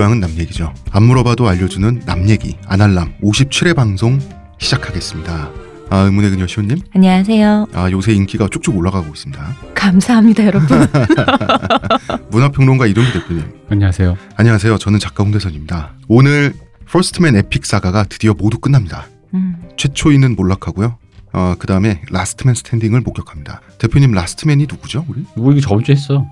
교양은 남 얘기죠. 안 물어봐도 알려주는 남 얘기 안알남 57회 방송 시작하겠습니다. 아, 의문의 그녀 시호님. 안녕하세요. 아, 요새 인기가 쭉쭉 올라가고 있습니다. 감사합니다, 여러분. 문화평론가 이동기 대표님. 안녕하세요. 안녕하세요. 저는 작가 홍대선입니다. 오늘 First Man epic saga가 드디어 모두 끝납니다. 음, 최초인은 몰락하고요. 어, 그 다음에 Last Man Standing을 목격합니다. 대표님 Last Man이 누구죠? 우리? 뭐 이거 저번 주에 했어.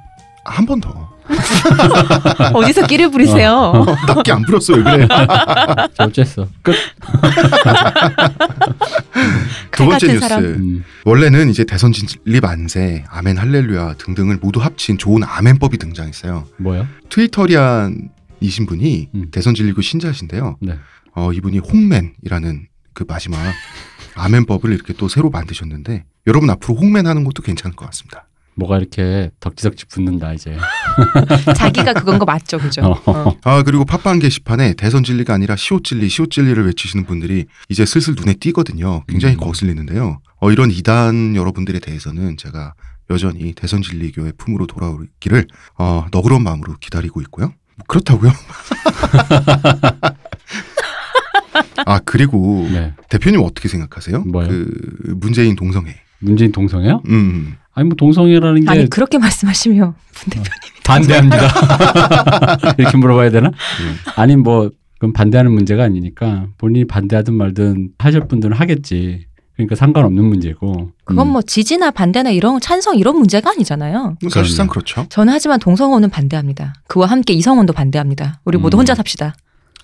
한 번 더. 어디서 끼를 부리세요? 딱히 안 부렸어요. 그래. 했어. 끝. 두칼 번째 뉴스. 사람. 음. 원래는 이제 대선 진립 안세, 아멘 할렐루야 등등을 모두 합친 좋은 아멘법이 등장했어요. 뭐요? 트위터리안이신 분이 음. 대선 진리교 신자신데요. 네. 어, 이분이 홍맨이라는 그 마지막 아멘법을 이렇게 또 새로 만드셨는데 여러분 앞으로 홍맨 하는 것도 괜찮을 것 같습니다. 뭐가 이렇게 덕지덕지 붙는다 이제. 자기가 그건 거 맞죠, 그죠? 어. 어. 아 그리고 팟빵 게시판에 대선 진리가 아니라 시옷 진리, 시옷 진리를 외치시는 분들이 이제 슬슬 눈에 띄거든요. 굉장히 음. 거슬리는데요. 어, 이런 이단 여러분들에 대해서는 제가 여전히 대선 진리교의 품으로 돌아오기를 어, 너그러운 마음으로 기다리고 있고요. 뭐 그렇다고요? 아 그리고 네. 대표님 어떻게 생각하세요? 뭐요? 그 문재인 동성애. 문재인 동성애요? 음. 아니 뭐 동성애라는 게 아니 그렇게 말씀하시면 분 대표님 반대합니다. 이렇게 물어봐야 되나? 음. 아니 뭐 그건 반대하는 문제가 아니니까 본인이 반대하든 말든 하실 분들은 하겠지. 그러니까 상관없는 문제고. 그건 음. 뭐 지지나 반대나 이런 찬성 이런 문제가 아니잖아요. 사실상 그럼요. 그렇죠. 저는 하지만 동성혼은 반대합니다. 그와 함께 이성혼도 반대합니다. 우리 모두 음. 혼자 삽시다.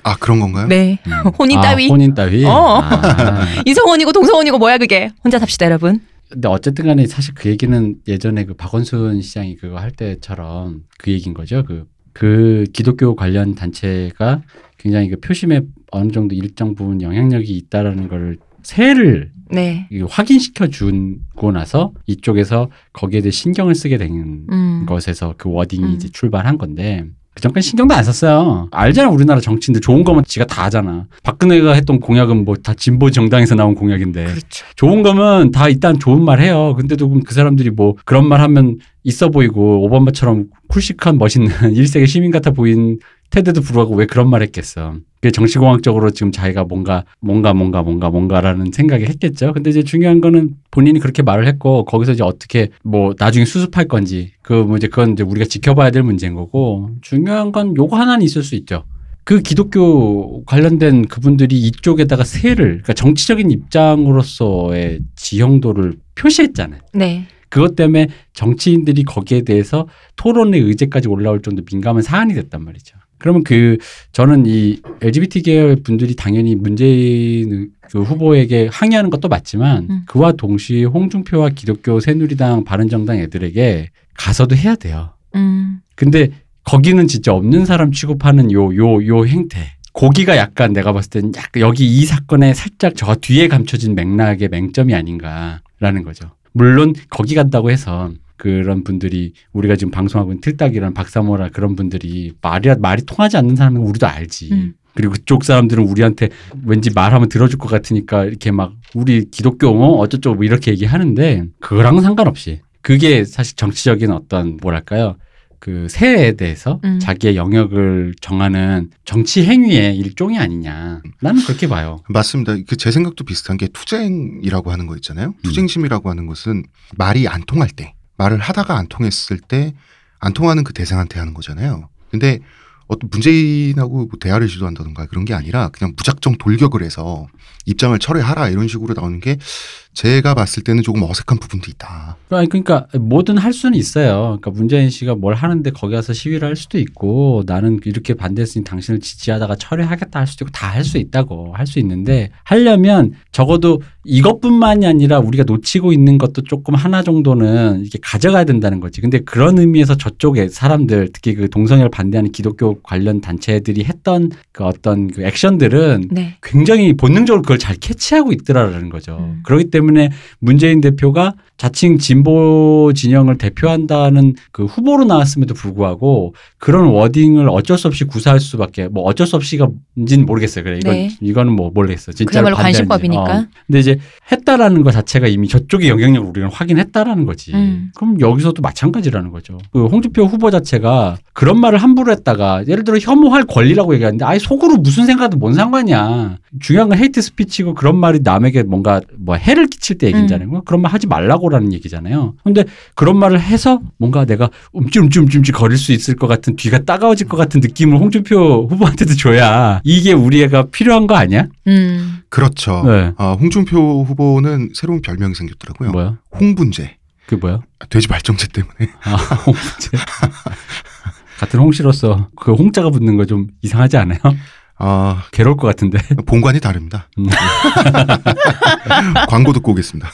아 그런 건가요? 네. 음. 혼인 아, 따위. 혼인 따위. 어. 아. 이성혼이고 동성혼이고 뭐야 그게. 혼자 삽시다, 여러분. 근데 어쨌든 간에 사실 그 얘기는 예전에 그 박원순 시장이 그거 할 때처럼 그 얘기인 거죠. 그, 그 기독교 관련 단체가 굉장히 그 표심에 어느 정도 일정 부분 영향력이 있다라는 걸 세를 네. 확인시켜 주고 나서 이쪽에서 거기에 대해 신경을 쓰게 된 음. 것에서 그 워딩이 음. 이제 출발한 건데 그 전까지 신경도 안 썼어요. 알잖아 우리나라 정치인들 좋은 거면 지가 다 하잖아. 박근혜가 했던 공약은 뭐 다 진보 정당에서 나온 공약인데 그렇죠. 좋은 거면 다 일단 좋은 말 해요. 근데도 그럼 그 사람들이 뭐 그런 말 하면 있어 보이고 오바마처럼 쿨식한 멋있는 일세계 시민 같아 보인 테드도 불구하고 왜 그런 말 했겠어. 그게 정치공학적으로 지금 자기가 뭔가 뭔가 뭔가 뭔가 뭔가라는 생각이 했겠죠. 근데 이제 중요한 거는 본인이 그렇게 말을 했고 거기서 이제 어떻게 뭐 나중에 수습할 건지 그 뭐 이제 그건 이제 우리가 지켜봐야 될 문제인 거고 중요한 건 요거 하나는 있을 수 있죠. 그 기독교 관련된 그분들이 이쪽에다가 세를 그러니까 정치적인 입장으로서의 지형도를 표시했잖아요. 네. 그것 때문에 정치인들이 거기에 대해서 토론의 의제까지 올라올 정도 민감한 사안이 됐단 말이죠. 그러면 그 저는 이 LGBT 계열 분들이 당연히 문재인 그 후보에게 항의하는 것도 맞지만 음. 그와 동시에 홍준표와 기독교 새누리당 바른정당 애들에게 가서도 해야 돼요. 음. 근데 거기는 진짜 없는 사람 취급하는 요 요 요 행태. 고기가 약간 내가 봤을 땐 약간 여기 이 사건에 살짝 저 뒤에 감춰진 맥락의 맹점이 아닌가라는 거죠. 물론 거기 간다고 해서 그런 분들이 우리가 지금 방송하고 있는 틀딱이란 박사모라 그런 분들이 말이 말이 통하지 않는 사람은 우리도 알지. 음. 그리고 그쪽 사람들은 우리한테 왠지 말하면 들어줄 것 같으니까 이렇게 막 우리 기독교 어 어쩌고 뭐 이렇게 얘기하는데 그거랑은 상관없이 그게 사실 정치적인 어떤 뭐랄까요 그 세에 대해서 음. 자기의 영역을 정하는 정치 행위의 일종이 아니냐 나는 그렇게 봐요. 맞습니다. 그 제 생각도 비슷한 게 투쟁이라고 하는 거 있잖아요. 음. 투쟁심이라고 하는 것은 말이 안 통할 때, 말을 하다가 안 통했을 때 안 통하는 그 대상한테 하는 거잖아요. 근데 어떤 문재인하고 뭐 대화를 시도한다던가 그런 게 아니라 그냥 무작정 돌격을 해서 입장을 철회하라 이런 식으로 나오는 게 제가 봤을 때는 조금 어색한 부분도 있다. 아니, 그러니까 뭐든 할 수는 있어요. 그러니까 문재인 씨가 뭘 하는데 거기 가서 시위를 할 수도 있고 나는 이렇게 반대했으니 당신을 지지하다가 철회하겠다 할 수도 있고 다 할 수 있다고 할 수 있는데 하려면 적어도 이것뿐만이 아니라 우리가 놓치고 있는 것도 조금 하나 정도는 이렇게 가져가야 된다는 거지. 근데 그런 의미에서 저쪽에 사람들 특히 그 동성애를 반대하는 기독교 관련 단체들이 했던 그 어떤 그 액션들은 네. 굉장히 본능적으로 그걸 잘 캐치하고 있더라라는 거죠. 음. 그렇기 때문에 문재인 대표가 자칭 진보 진영을 대표한다는 그 후보로 나왔음에도 불구하고 그런 wording을 어쩔 수 없이 구사할 수밖에 뭐 어쩔 수 없이가인지는 모르겠어요. 그래 이건 네. 이거는 뭐 모르겠어. 진짜 그야말로 관심법이니까. 근데 이제 했다라는 것 자체가 이미 저쪽의 영향력을 우리는 확인했다라는 거지. 음. 그럼 여기서도 마찬가지라는 거죠. 그 홍준표 후보 자체가 그런 말을 함부로 했다가 예를 들어 혐오할 권리라고 얘기하는데 아예 속으로 무슨 생각도 뭔 상관이야. 중요한 건 hate speech고 그런 말이 남에게 뭔가 뭐 해를 끼칠 때 얘기잖아요. 음. 그런 말 하지 말라고라는 얘기잖아요. 근데 그런 말을 해서 뭔가 내가 움찔움찔움찔 거릴 수 있을 것 같은 뒤가 따가워질 것 같은 느낌을 홍준표 후보한테도 줘야 이게 우리 애가 필요한 거 아니야? 음. 그렇죠. 네. 아, 홍준표 후보는 새로운 별명이 생겼더라고요. 뭐야? 홍분제. 그게 뭐야? 돼지 발정제 때문에. 아, 홍제. 같은 홍씨로서 그 홍자가 붙는 거 좀 이상하지 않아요? 아, 괴로울 것 같은데. 본관이 다릅니다. 음. 광고 듣고 오겠습니다.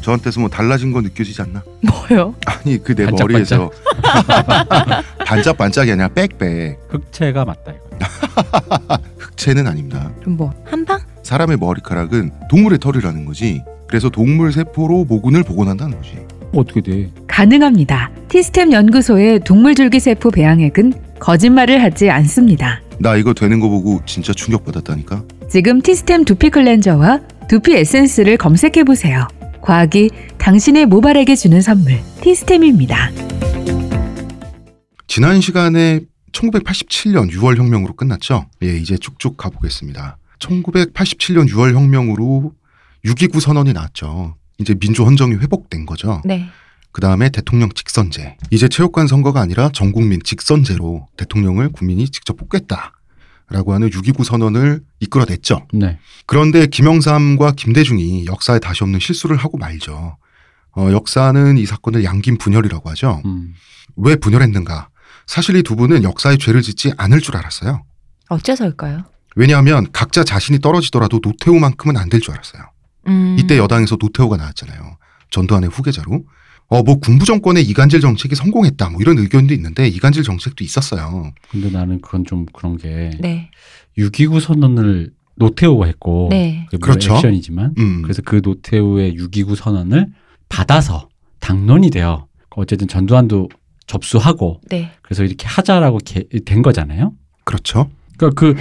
저한테서 뭐 달라진 거 느껴지지 않나? 뭐요? 아니 그 내? 머리에서 반짝반짝이 아니라 빽빽 흑채가 맞다 이거. 흑채는 아닙니다. 그럼 뭐 한방? 사람의 머리카락은 동물의 털이라는 거지. 그래서 동물 세포로 모근을 복원한다는 거지. 어떻게 돼? 가능합니다. 티스템 연구소의 동물 줄기세포 배양액은 거짓말을 하지 않습니다. 나 이거 되는 거 보고 진짜 충격받았다니까. 지금 티스템 두피 클렌저와 두피 에센스를 검색해 보세요. 과학이 당신의 모발에게 주는 선물 티스템입니다. 지난 시간에 1987년 6월 혁명으로 끝났죠. 예, 이제 쭉쭉 가보겠습니다. 1987년 6월 혁명으로 6.29 선언이 나왔죠. 이제 민주 헌정이 회복된 거죠. 네. 그 다음에 대통령 직선제. 이제 체육관 선거가 아니라 전 국민 직선제로 대통령을 국민이 직접 뽑겠다 라고 하는 6.29 선언을 이끌어냈죠. 네. 그런데 김영삼과 김대중이 역사에 다시 없는 실수를 하고 말죠. 어, 역사는 이 사건을 양긴 분열이라고 하죠. 음. 왜 분열했는가? 사실 이 두 분은 역사에 죄를 짓지 않을 줄 알았어요. 어째서일까요? 왜냐하면 각자 자신이 떨어지더라도 노태우만큼은 안 될 줄 알았어요. 음. 이때 여당에서 노태우가 나왔잖아요. 전두환의 후계자로. 어, 뭐 군부 정권의 이간질 정책이 성공했다. 뭐 이런 의견도 있는데 이간질 정책도 있었어요. 근데 나는 그건 좀 그런 게 네. 6.29 선언을 노태우가 했고 네. 그게 물론 그렇죠. 액션이지만 음. 그래서 그 노태우의 6.29 선언을 받아서 당론이 돼요. 어쨌든 전두환도 접수하고 네. 그래서 이렇게 하자라고 개- 된 거잖아요. 그렇죠. 그러니까 그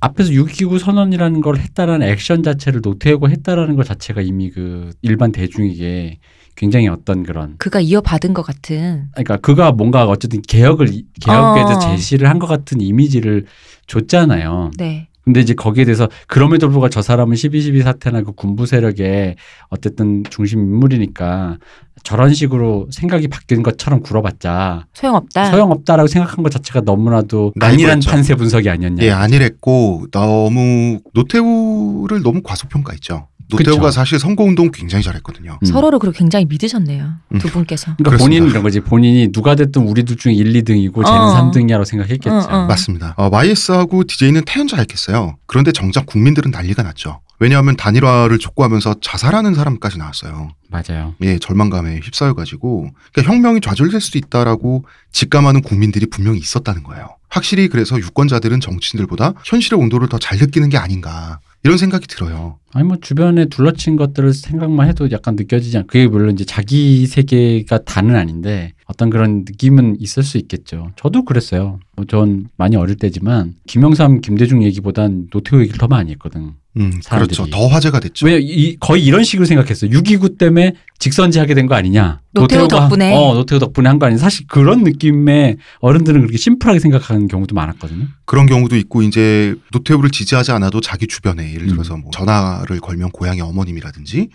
앞에서 6.29 선언이라는 걸 했다라는 액션 자체를 노태우가 했다라는 것 자체가 이미 그 일반 대중에게 굉장히 어떤 그런 그가 이어받은 것 같은. 그러니까 그가 뭔가 어쨌든 개혁을 이- 개혁에 대해서 어. 제시를 한 것 같은 이미지를 줬잖아요. 네. 근데 이제 거기에 대해서 그럼에도 불구하고 저 사람은 12.12 사태나 그 군부 세력의 어쨌든 중심 인물이니까 저런 식으로 생각이 바뀐 것처럼 굴어봤자 소용없다. 소용없다라고 생각한 것 자체가 너무나도 나이브했죠. 안일한 판세 분석이 아니었냐. 예, 안일했고 너무 노태우를 너무 과소평가했죠. 노태우가 그쵸. 사실 선거운동 굉장히 잘했거든요. 음. 서로를 그리고 굉장히 믿으셨네요. 음. 두 분께서. 그러니까 그렇습니다. 본인은 이런 거지. 본인이 누가 됐든 우리 둘 중에 1, 2등이고 쟤는 어. 3등이야라고 생각했겠죠. 어, 어. 맞습니다. 어, YS하고 DJ는 태연자였겠어요. 그런데 정작 국민들은 난리가 났죠. 왜냐하면 단일화를 촉구하면서 자살하는 사람까지 나왔어요. 맞아요. 예, 절망감에 휩싸여가지고 그러니까 혁명이 좌절될 수도 있다라고 직감하는 국민들이 분명히 있었다는 거예요. 확실히 그래서 유권자들은 정치인들보다 현실의 온도를 더 잘 느끼는 게 아닌가 이런 생각이 들어요. 아니 뭐 주변에 둘러친 것들을 생각만 해도 약간 느껴지지 않. 그게 물론 이제 자기 세계가 다는 아닌데 어떤 그런 느낌은 있을 수 있겠죠. 저도 그랬어요. 뭐 전 많이 어릴 때지만 김영삼, 김대중 얘기보단 노태우 얘기를 더 많이 했거든. 음, 사람들이. 그렇죠. 더 화제가 됐죠. 왜 이, 거의 이런 식으로 생각했어요. 6.29 때문에 직선제 하게 된 거 아니냐. 노태우 덕분에. 어, 노태우 덕분에 한 거 아니냐. 사실 그런 느낌의 어른들은 그렇게 심플하게 생각하는 경우도 많았거든요. 그런 경우도 있고 이제 노태우를 지지하지 않아도 자기 주변에 예를 음. 들어서 뭐 전화를 걸면 고향의 어머님이라든지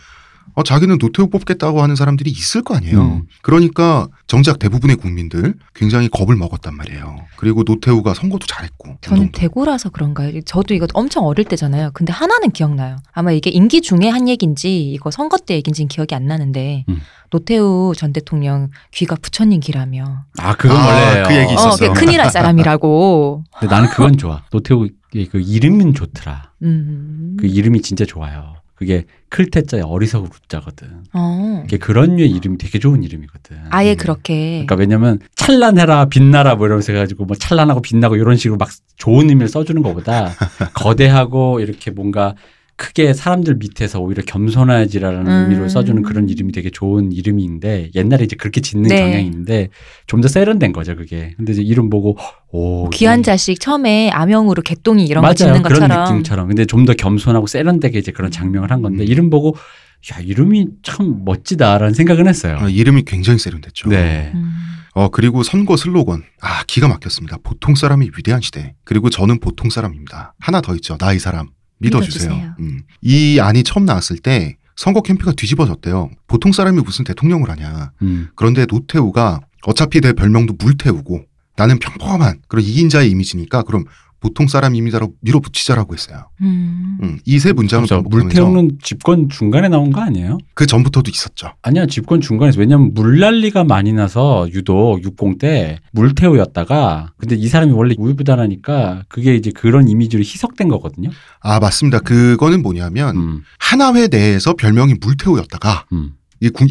어, 자기는 노태우 뽑겠다고 하는 사람들이 있을 거 아니에요. 음. 그러니까 정작 대부분의 국민들 굉장히 겁을 먹었단 말이에요. 그리고 노태우가 선거도 잘했고. 저는 운동도. 대구라서 그런가요? 저도 이거 엄청 어릴 때잖아요. 근데 하나는 기억나요. 아마 이게 임기 중에 한 얘기인지 이거 선거 때 얘기인지는 기억이 안 나는데 음. 노태우 전 대통령 귀가 부처님 귀라며. 아, 그건 아, 원래 그 얘기 어, 있었어요. 그게 큰일 날 사람이라고. 근데 나는 그건 좋아. 노태우의 그 이름은 좋더라. 음. 그 이름이 진짜 좋아요. 그게 클테자에 어리석을 웃자거든. 어. 그게 그런 류의 이름이 되게 좋은 이름이거든. 아예 음. 그렇게. 그러니까 왜냐면 찬란해라 빛나라 뭐 이러면서 해가지고 뭐 찬란하고 빛나고 이런 식으로 막 좋은 의미를 써주는 것보다 거대하고 이렇게 뭔가 크게 사람들 밑에서 오히려 겸손하지라는 음. 의미로 써주는 그런 이름이 되게 좋은 이름인데 옛날에 이제 그렇게 짓는 네. 경향이 있는데 좀 더 세련된 거죠 그게. 근데 이제 이름 보고 오 귀한 이- 자식 처음에 암영으로 개똥이 이런 맞아요 거 짓는 그런 것처럼 느낌처럼. 근데 좀 더 겸손하고 세련되게 이제 그런 장명을 한 건데 음. 이름 보고 야 이름이 참 멋지다라는 생각은 했어요. 아, 이름이 굉장히 세련됐죠. 네. 음. 어 그리고 선거 슬로건 아 기가 막혔습니다. 보통 사람이 위대한 시대. 그리고 저는 보통 사람입니다. 하나 더 있죠. 나 이 사람 믿어주세요. 믿어주세요. 음. 이 안이 처음 나왔을 때 선거 캠프가 뒤집어졌대요. 보통 사람이 무슨 대통령을 하냐. 음. 그런데 노태우가 어차피 내 별명도 물태우고 나는 평범한 그런 이인자의 이미지니까 그럼 보통 사람입니다라고 밀어붙이자라고 했어요. 음. 음, 이세 문장을 반복하면서 물태우는 집권 중간에 나온 거 아니에요? 그 전부터도 있었죠. 아니야 집권 중간에서 왜냐면 물난리가 많이 나서 유독 60 때 물태우였다가 근데 이 사람이 원래 우유부단하니까 그게 이제 그런 이미지로 희석된 거거든요. 아 맞습니다. 그거는 뭐냐면 음, 하나회 내에서 별명이 물태우였다가 음,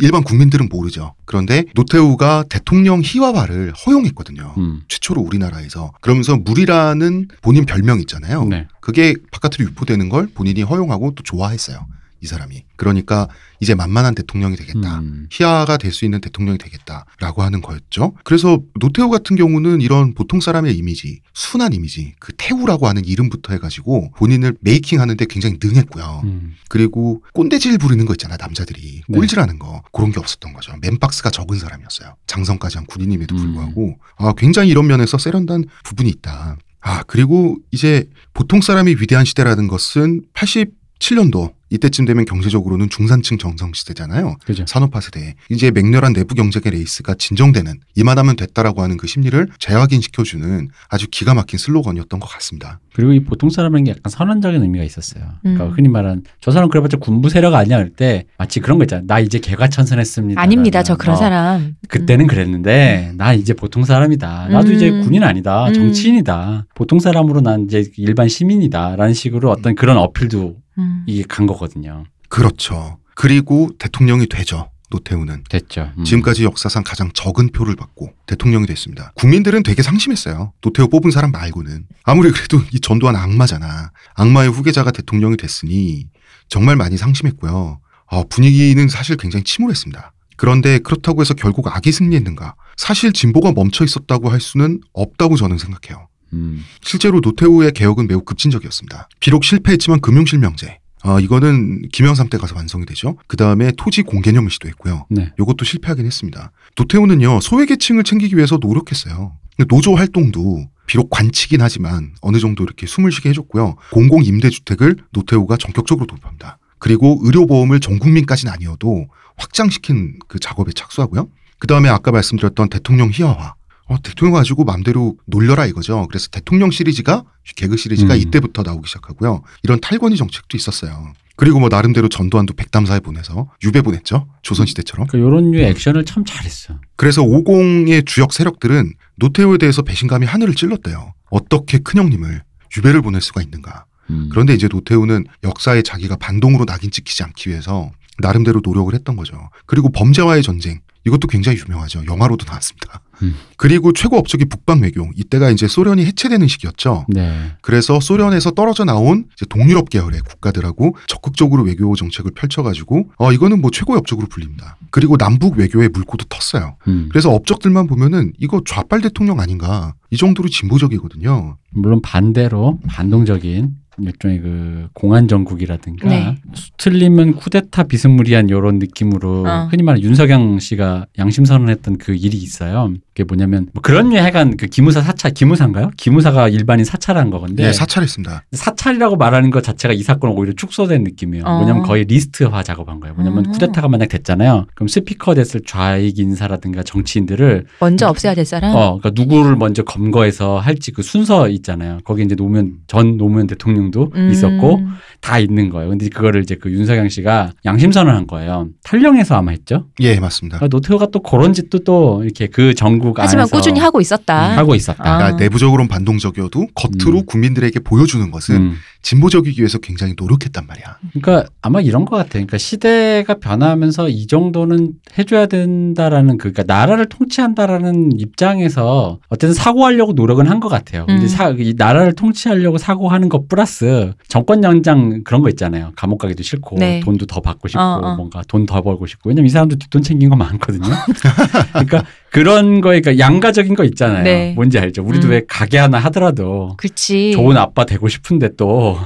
일반 국민들은 모르죠. 그런데 노태우가 대통령 희화화를 허용했거든요. 음. 최초로 우리나라에서 그러면서 물이라는 본인 별명 있잖아요. 네. 그게 바깥으로 유포되는 걸 본인이 허용하고 또 좋아했어요. 이 사람이. 그러니까 이제 만만한 대통령이 되겠다. 음. 희화가 될 수 있는 대통령이 되겠다라고 하는 거였죠. 그래서 노태우 같은 경우는 이런 보통 사람의 이미지, 순한 이미지, 그 태우라고 하는 이름부터 해가지고 본인을 메이킹 하는데 굉장히 능했고요. 음. 그리고 꼰대질 부리는 거 있잖아 남자들이 네. 꼴질하는 거 그런 게 없었던 거죠. 맨박스가 적은 사람이었어요. 장성까지 한 군인임에도 음. 불구하고 아 굉장히 이런 면에서 세련된 부분이 있다. 아 그리고 이제 보통 사람이 위대한 시대라는 것은 87년도 이때쯤 되면 경제적으로는 중산층 전성 시대잖아요. 그죠. 산업화 세대. 이제 맹렬한 내부 경쟁의 레이스가 진정되는 이만하면 됐다라고 하는 그 심리를 재확인시켜주는 아주 기가 막힌 슬로건이었던 것 같습니다. 그리고 이 보통 사람에게 게 약간 선언적인 의미가 있었어요. 그러니까 음. 흔히 말한 저 사람 그래봤자 군부 세력 아니야 할 때 마치 그런 거 있잖아. 나 이제 개과천선했습니다. 아닙니다. 저 그런 어, 사람. 그때는 그랬는데 나 이제 보통 사람이다. 나도 음. 이제 군인 아니다. 음. 정치인이다. 보통 사람으로 난 이제 일반 시민이다라는 식으로 어떤 그런 어필도 음. 이게 간 거거든요. 그렇죠. 그리고 대통령이 되죠. 노태우는. 됐죠. 음. 지금까지 역사상 가장 적은 표를 받고 대통령이 됐습니다. 국민들은 되게 상심했어요. 노태우 뽑은 사람 말고는. 아무리 그래도 이 전두환 악마잖아. 악마의 후계자가 대통령이 됐으니 정말 많이 상심했고요. 어, 분위기는 사실 굉장히 침울했습니다. 그런데 그렇다고 해서 결국 악이 승리했는가? 사실 진보가 멈춰 있었다고 할 수는 없다고 저는 생각해요. 음. 실제로 노태우의 개혁은 매우 급진적이었습니다. 비록 실패했지만 금융실명제. 아, 이거는 김영삼 때 가서 완성이 되죠. 그 다음에 토지 공개념을 시도했고요. 네. 이것도 실패하긴 했습니다. 노태우는요, 소외계층을 챙기기 위해서 노력했어요. 노조 활동도 비록 관치긴 하지만 어느 정도 이렇게 숨을 쉬게 해줬고요. 공공임대주택을 노태우가 전격적으로 도입합니다. 그리고 의료보험을 전 국민까지는 아니어도 확장시킨 그 작업에 착수하고요. 그 다음에 아까 말씀드렸던 대통령 희화화. 어, 대통령 가지고 마음대로 놀려라 이거죠. 그래서 대통령 시리즈가 개그 시리즈가 음. 이때부터 나오기 시작하고요. 이런 탈권위 정책도 있었어요. 그리고 뭐 나름대로 전두환도 백담사에 보내서 유배 보냈죠. 조선시대처럼. 그러니까 이런 류의 액션을 참 잘했어. 그래서 50의 주역 세력들은 노태우에 대해서 배신감이 하늘을 찔렀대요. 어떻게 큰형님을 유배를 보낼 수가 있는가. 음. 그런데 이제 노태우는 역사에 자기가 반동으로 낙인 찍히지 않기 위해서 나름대로 노력을 했던 거죠. 그리고 범죄와의 전쟁. 이것도 굉장히 유명하죠. 영화로도 나왔습니다. 음. 그리고 최고 업적이 북방 외교. 이때가 이제 소련이 해체되는 시기였죠. 네. 그래서 소련에서 떨어져 나온 동유럽 계열의 국가들하고 적극적으로 외교 정책을 펼쳐가지고 어 이거는 뭐 최고의 업적으로 불립니다. 그리고 남북 외교의 물꼬도 텄어요. 음. 그래서 업적들만 보면은 이거 좌빨 대통령 아닌가 이 정도로 진보적이거든요. 물론 반대로 반동적인 일종의 그 공안 정국이라든가 네. 틀리면 쿠데타 비스무리한 이런 느낌으로 어. 흔히 말하는 윤석영 씨가 양심 선언했던 그 일이 있어요. 그게 뭐냐면 뭐 그런 하여간 그 기무사 사찰 기무사인가요? 기무사가 일반인 사찰한 거건데 예, 사찰했습니다. 사찰이라고 말하는 것 자체가 이 사건은 오히려 축소된 느낌이에요. 어. 뭐냐면 거의 리스트화 작업한 거예요. 뭐냐면 음. 쿠데타가 만약 됐잖아요. 그럼 스피커 됐을 좌익 인사라든가 정치인들을 먼저 없애야 될 사람. 어, 그러니까 누구를 먼저 검거해서 할지 그 순서 있잖아요. 거기 이제 노무현 전 노무현 대통령 도 음. 있었고 다 있는 거예요. 근데 그거를 이제 그 윤석영 씨가 양심 선언한 거예요. 탈령해서 아마 했죠. 예, 맞습니다. 그러니까 노태우가 또 그런 짓도 또 이렇게 그 전국 하지만 안에서 꾸준히 하고 있었다. 하고 있었다. 아. 그러니까 내부적으로는 반동적이어도 겉으로 음. 국민들에게 보여주는 것은 음. 진보적이기 위해서 굉장히 노력했단 말이야. 그러니까 아마 이런 것 같아요. 그러니까 시대가 변하면서 이 정도는 해줘야 된다라는 그, 그러니까 나라를 통치한다라는 입장에서 어쨌든 사고하려고 노력은 한 것 같아요. 근데 음. 사, 이 나라를 통치하려고 사고하는 것 플러스 정권 연장 그런 거 있잖아요. 감옥 가기도 싫고 네. 돈도 더 받고 싶고 어, 어. 뭔가 돈 더 벌고 싶고 왜냐면 이 사람도 뒷돈 챙긴 거 많거든요. 그러니까 그런 거에 그러니까 양가적인 거 있잖아요. 네. 뭔지 알죠? 우리도 음. 왜 가게 하나 하더라도 그렇지. 좋은 아빠 되고 싶은데 또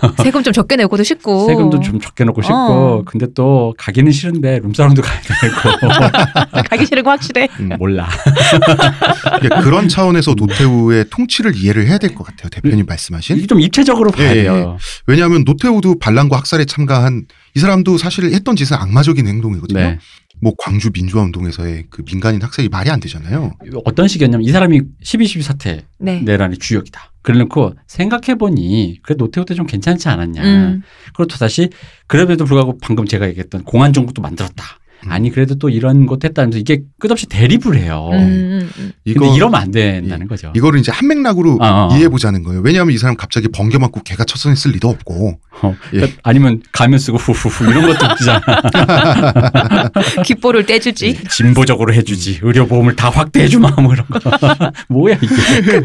세금 좀 적게 내고도 싶고. 세금도 좀 적게 넣고 싶고 어. 근데 또 가기는 싫은데 룸사롱도 가야 되고 가기 싫은 거 확실해. 음. 몰라 그런 차원에서 노태우의 통치를 이해를 해야 될 것 같아요. 대표님 말씀하신. 이게 좀 입체적으로 봐야 예, 예, 돼요. 왜냐하면 노태우도 반란과 학살에 참가한 이 사람도 사실 했던 짓은 악마적인 행동이거든요. 네. 뭐 광주 민주화 운동에서의 그 민간인 학살이 말이 안 되잖아요. 어떤 식이었냐면 이 사람이 12.12 사태 네. 내란의 주역이다. 그래놓고 생각해보니 그래 노태우 때 좀 괜찮지 않았냐. 음. 그리고 또 다시 그럼에도 불구하고 방금 제가 얘기했던 공안 정국도 만들었다. 음. 아니 그래도 또 이런 것도 했다면서 이게 끝없이 대립을 해요. 음, 음, 음. 이거 근데 이러면 안 된다는 거죠. 이거를 이제 한 맥락으로 어, 어. 이해해 보자는 거예요. 왜냐하면 이 사람 갑자기 번개 맞고 개가 첫선했을 리도 없고 어, 예. 그러니까 아니면 가면 쓰고 후후후 이런 것도 웃기잖아. 귓볼을 떼주지. 진보적으로 해주지. 의료보험을 다 확대해주마 뭐 이런 거. 뭐야 이게.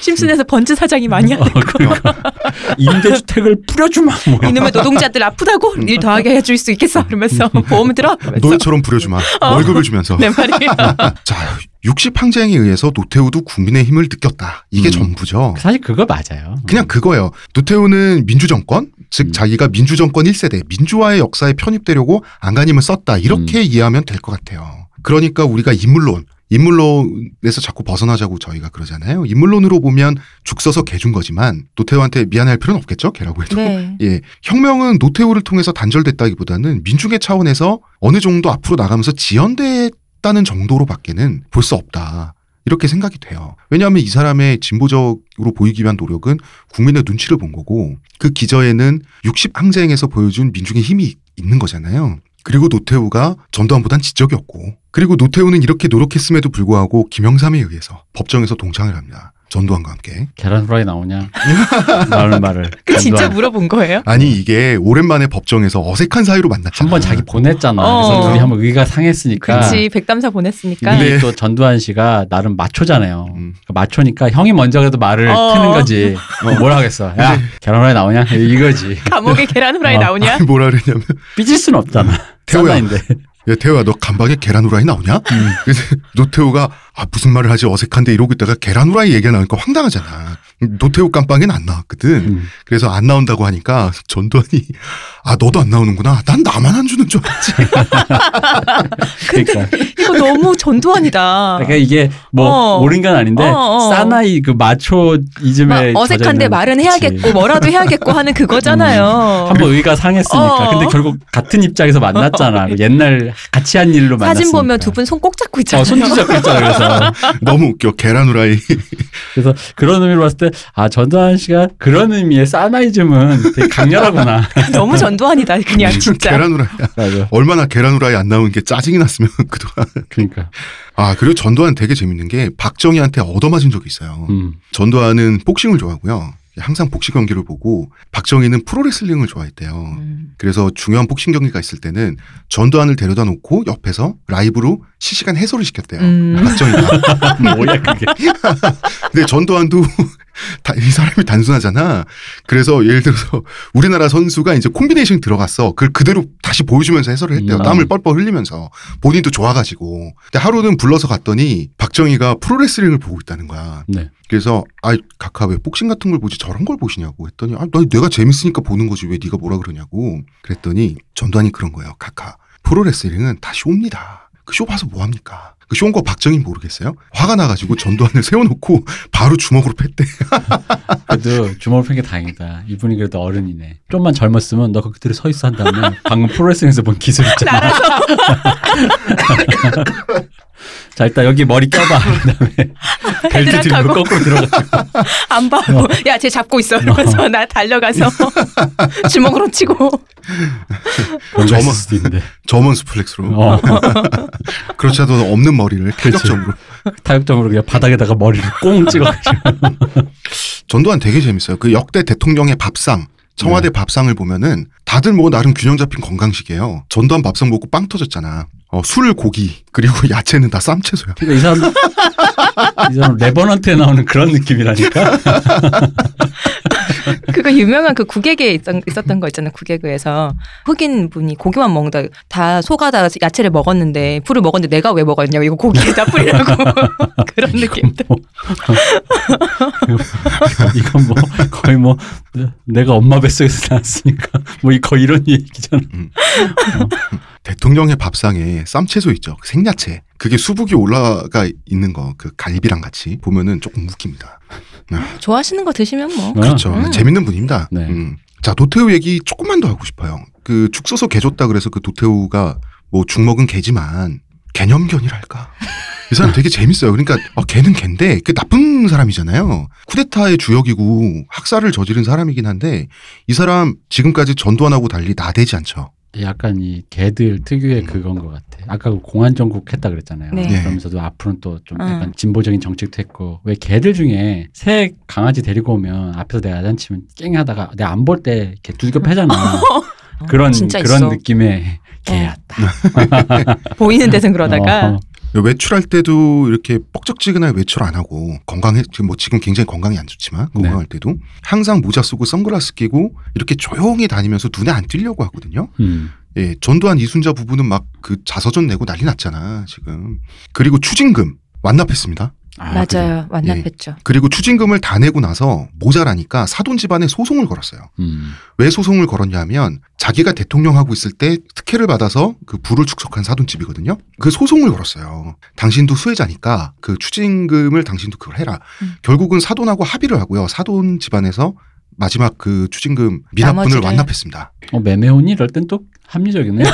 심슨에서 번즈 사장이 많이 어, 하는 그러니까. 임대주택을 뿌려주마 뭐. 이놈의 노동자들 아프다고 일 더하게 해줄 수 있겠어 그러면서 보험 들어 그러면서 노예처럼 부려주마 월급을 주면서 내 말이 자 60항쟁에 의해서 노태우도 국민의 힘을 느꼈다. 이게 음. 전부죠. 사실 그거 맞아요. 그냥 그거예요. 노태우는 민주정권, 즉 음. 자기가 민주정권 1세대, 민주화의 역사에 편입되려고 안간힘을 썼다. 이렇게 음. 이해하면 될 것 같아요. 그러니까 우리가 인물론, 인물론에서 자꾸 벗어나자고 저희가 그러잖아요. 인물론으로 보면 죽 써서 개준 거지만 노태우한테 미안할 필요는 없겠죠. 개라고 해도. 네. 예, 혁명은 노태우를 통해서 단절됐다기보다는 민중의 차원에서 어느 정도 앞으로 나가면서 지연됐다는 정도로밖에는 볼 수 없다. 이렇게 생각이 돼요. 왜냐하면 이 사람의 진보적으로 보이기 위한 노력은 국민의 눈치를 본 거고 그 기저에는 60 항쟁에서 보여준 민중의 힘이 있는 거잖아요. 그리고 노태우가 전두환보단 지적이었고 그리고 노태우는 이렇게 노력했음에도 불구하고 김영삼에 의해서 법정에서 동창을 합니다. 전두환과 함께. 계란 후라이 나오냐? 말을. 그 진짜. 물어본 거예요? 아니 이게 오랜만에 법정에서 어색한 사이로 만났잖아. 한번 자기 보냈잖아. 어. 그래서 둘이 한번 의가 상했으니까. 그렇지 백담사 보냈으니까 근데 네. 또 전두환 씨가 나름 마초잖아요. 음. 그러니까 마초니까 형이 먼저 그래도 말을 어. 트는 거지. 어, 뭐라 하겠어. 야, 계란 후라이 나오냐? 이거지. 감옥에 계란 후라이 어. 나오냐? 뭐라 그랬냐면 삐질 수는 없잖아. 태호야. 야 태호야 너 간방에 계란 후라이 나오냐? 음. 그래서 노태우가 아 무슨 말을 하지 어색한데 이러고 있다가 계란 후라이 얘기가 나오니까 황당하잖아. 노태우 깜빵엔 안 나왔거든. 음. 그래서 안 나온다고 하니까 전두환이 아 너도 안 나오는구나. 난 나만 안 주는 줄 알았지. 근데 그러니까. 이거 너무 전두환이다. 그러니까 이게 뭐 어. 옳은 건 아닌데 어, 어. 사나이 그 마초이즘에 막 어색한데 말은 그치. 해야겠고 뭐라도 해야겠고 하는 그거잖아요. 한번 의가 상했으니까. 어. 근데 결국 같은 입장에서 만났잖아. 옛날 같이 한 일로 만났으니까. 사진 보면 두 분 손 꼭 잡고 있잖아요. 어, 손짓잡고 있잖아. 그래서 너무 웃겨. 계란 후라이. 그래서 그런 의미로 봤을 때아 전두환 씨가 그런 의미의 사나이즘은 되게 강렬하구나. 너무 전두환이다 그냥 진짜. 계란 후라이. 얼마나 계란 후라이 안 나온 게 짜증이 났으면 그동안. 그러니까. 아 그리고 전두환 되게 재밌는 게 박정희한테 얻어맞은 적이 있어요. 음. 전두환은 복싱을 좋아하고요. 항상 복싱 경기를 보고 박정희는 프로레슬링을 좋아했대요. 음. 그래서 중요한 복싱 경기가 있을 때는 전두환을 데려다 놓고 옆에서 라이브로 실시간 해설을 시켰대요. 음. 박정희가. 뭐야 그게. 근데 전두환도 다- 이 사람이 단순하잖아. 그래서 예를 들어서 우리나라 선수가 이제 콤비네이션 들어갔어. 그걸 그대로 다시 보여주면서 해설을 했대요. 음. 땀을 뻘뻘 흘리면서 본인도 좋아가지고. 근데 하루는 불러서 갔더니 박정희가 프로레슬링을 보고 있다는 거야. 네. 그래서 아 카카 왜 복싱 같은 걸 보지 저런 걸 보시냐고 했더니 아나 내가 재밌으니까 보는 거지 왜 네가 뭐라 그러냐고 그랬더니 전두환이 그런 거예요 카카 프로레슬링은 다 쇼입니다 그 쇼 봐서 뭐 합니까 그 쇼인 거 박정희 모르겠어요 화가 나가지고 전두환을 세워놓고 바로 주먹으로 팼대 그래도 주먹을 팬게 다행이다. 이분이 그래도 어른이네. 좀만 젊었으면 너 그대로 서 있어 한 다음에 방금 프로레슬링에서 본 기술 있잖아. 자 일단 여기 머리 껴봐. 그다음에 벨트. 뒤로 거꾸로 들어가지고. 안 봐. 야, 쟤 잡고 있어. 이러면서 나 달려가서 주먹으로 치고. 수도 있는데. German suplex로 어. 그렇지 않아도 없는 머리를 타격점으로 타격점으로 그냥 바닥에다가 머리를 꽁 찍어가지고. 전두환 되게 재밌어요. 그 역대 대통령의 밥상, 청와대 밥상을 보면은 다들 뭐 나름 균형 잡힌 건강식이에요. 전두환 밥상 먹고 빵 터졌잖아. 어, 술, 고기, 그리고 야채는 다 쌈채소야. 그러니까 이 사람, 이 사람 레버넌트에 나오는 그런 느낌이라니까. 그거 유명한 그 국외계에 있었, 있었던 거 있잖아요. 국외교에서 흑인 분이 고기만 먹는다. 다 소가다 야채를 먹었는데 풀을 먹었는데 내가 왜 먹었냐고 이거 고기에다 뿌리라고 그런 느낌도. 뭐, 이건 뭐 거의 뭐 내가 엄마 뱃속에서 나왔으니까 뭐 이- 거의 이런 얘기잖아. 대통령의 밥상에 쌈채소 있죠. 그 생야채. 그게 수북이 올라가 있는 거, 그 갈비랑 같이 보면은 조금 웃깁니다. 좋아하시는 거 드시면 뭐. 그렇죠. 음. 재밌는 분입니다. 네. 음. 자, 도태우 얘기 조금만 더 하고 싶어요. 그죽 써서 개 줬다 그래서 그 도태우가 뭐 죽 먹은 개지만 개념견이랄까. 이 사람 되게 재밌어요. 그러니까 아, 걔는 걔인데 그 나쁜 사람이잖아요. 쿠데타의 주역이고 학살을 저지른 사람이긴 한데 이 사람 지금까지 전두환하고 달리 나대지 않죠. 약간 이 개들 특유의 그건 것 같아. 아까 그 공안 정국 했다 그랬잖아요. 네. 네. 그러면서도 앞으로는 또좀 음. 약간 진보적인 정책도 했고 왜 개들 중에 새 강아지 데리고 오면 앞에서 내가 야단치면 깽하다가 내가 안 볼때 이렇게 두들겨 패잖아. 그런 어, 진짜 그런 있어. 느낌의 개였다. 보이는 데선 그러다가 어, 외출할 때도 이렇게 뻑적지근하게 외출 안 하고 건강해 지금 뭐 지금 굉장히 건강이 안 좋지만 네. 건강할 때도 항상 모자 쓰고 선글라스 끼고 이렇게 조용히 다니면서 눈에 안 띄려고 하거든요. 음. 예, 전두환 이순자 부부는 막 그 자서전 내고 난리 났잖아 지금. 그리고 추징금 완납했습니다. 아, 맞아요. 완납했죠. 그리고 추징금을 다 내고 나서 모자라니까 사돈 집안에 소송을 걸었어요. 음. 왜 소송을 걸었냐면 자기가 대통령 하고 있을 때 특혜를 받아서 그 부를 축적한 사돈집이거든요. 그 소송을 걸었어요. 당신도 수혜자니까 그 추징금을 당신도 그걸 해라. 음. 결국은 사돈하고 합의를 하고요. 사돈 집안에서 마지막 그 추징금 미납분을 나머지를- 완납했습니다. 어, 매매혼이 이럴 땐 또 합리적이네.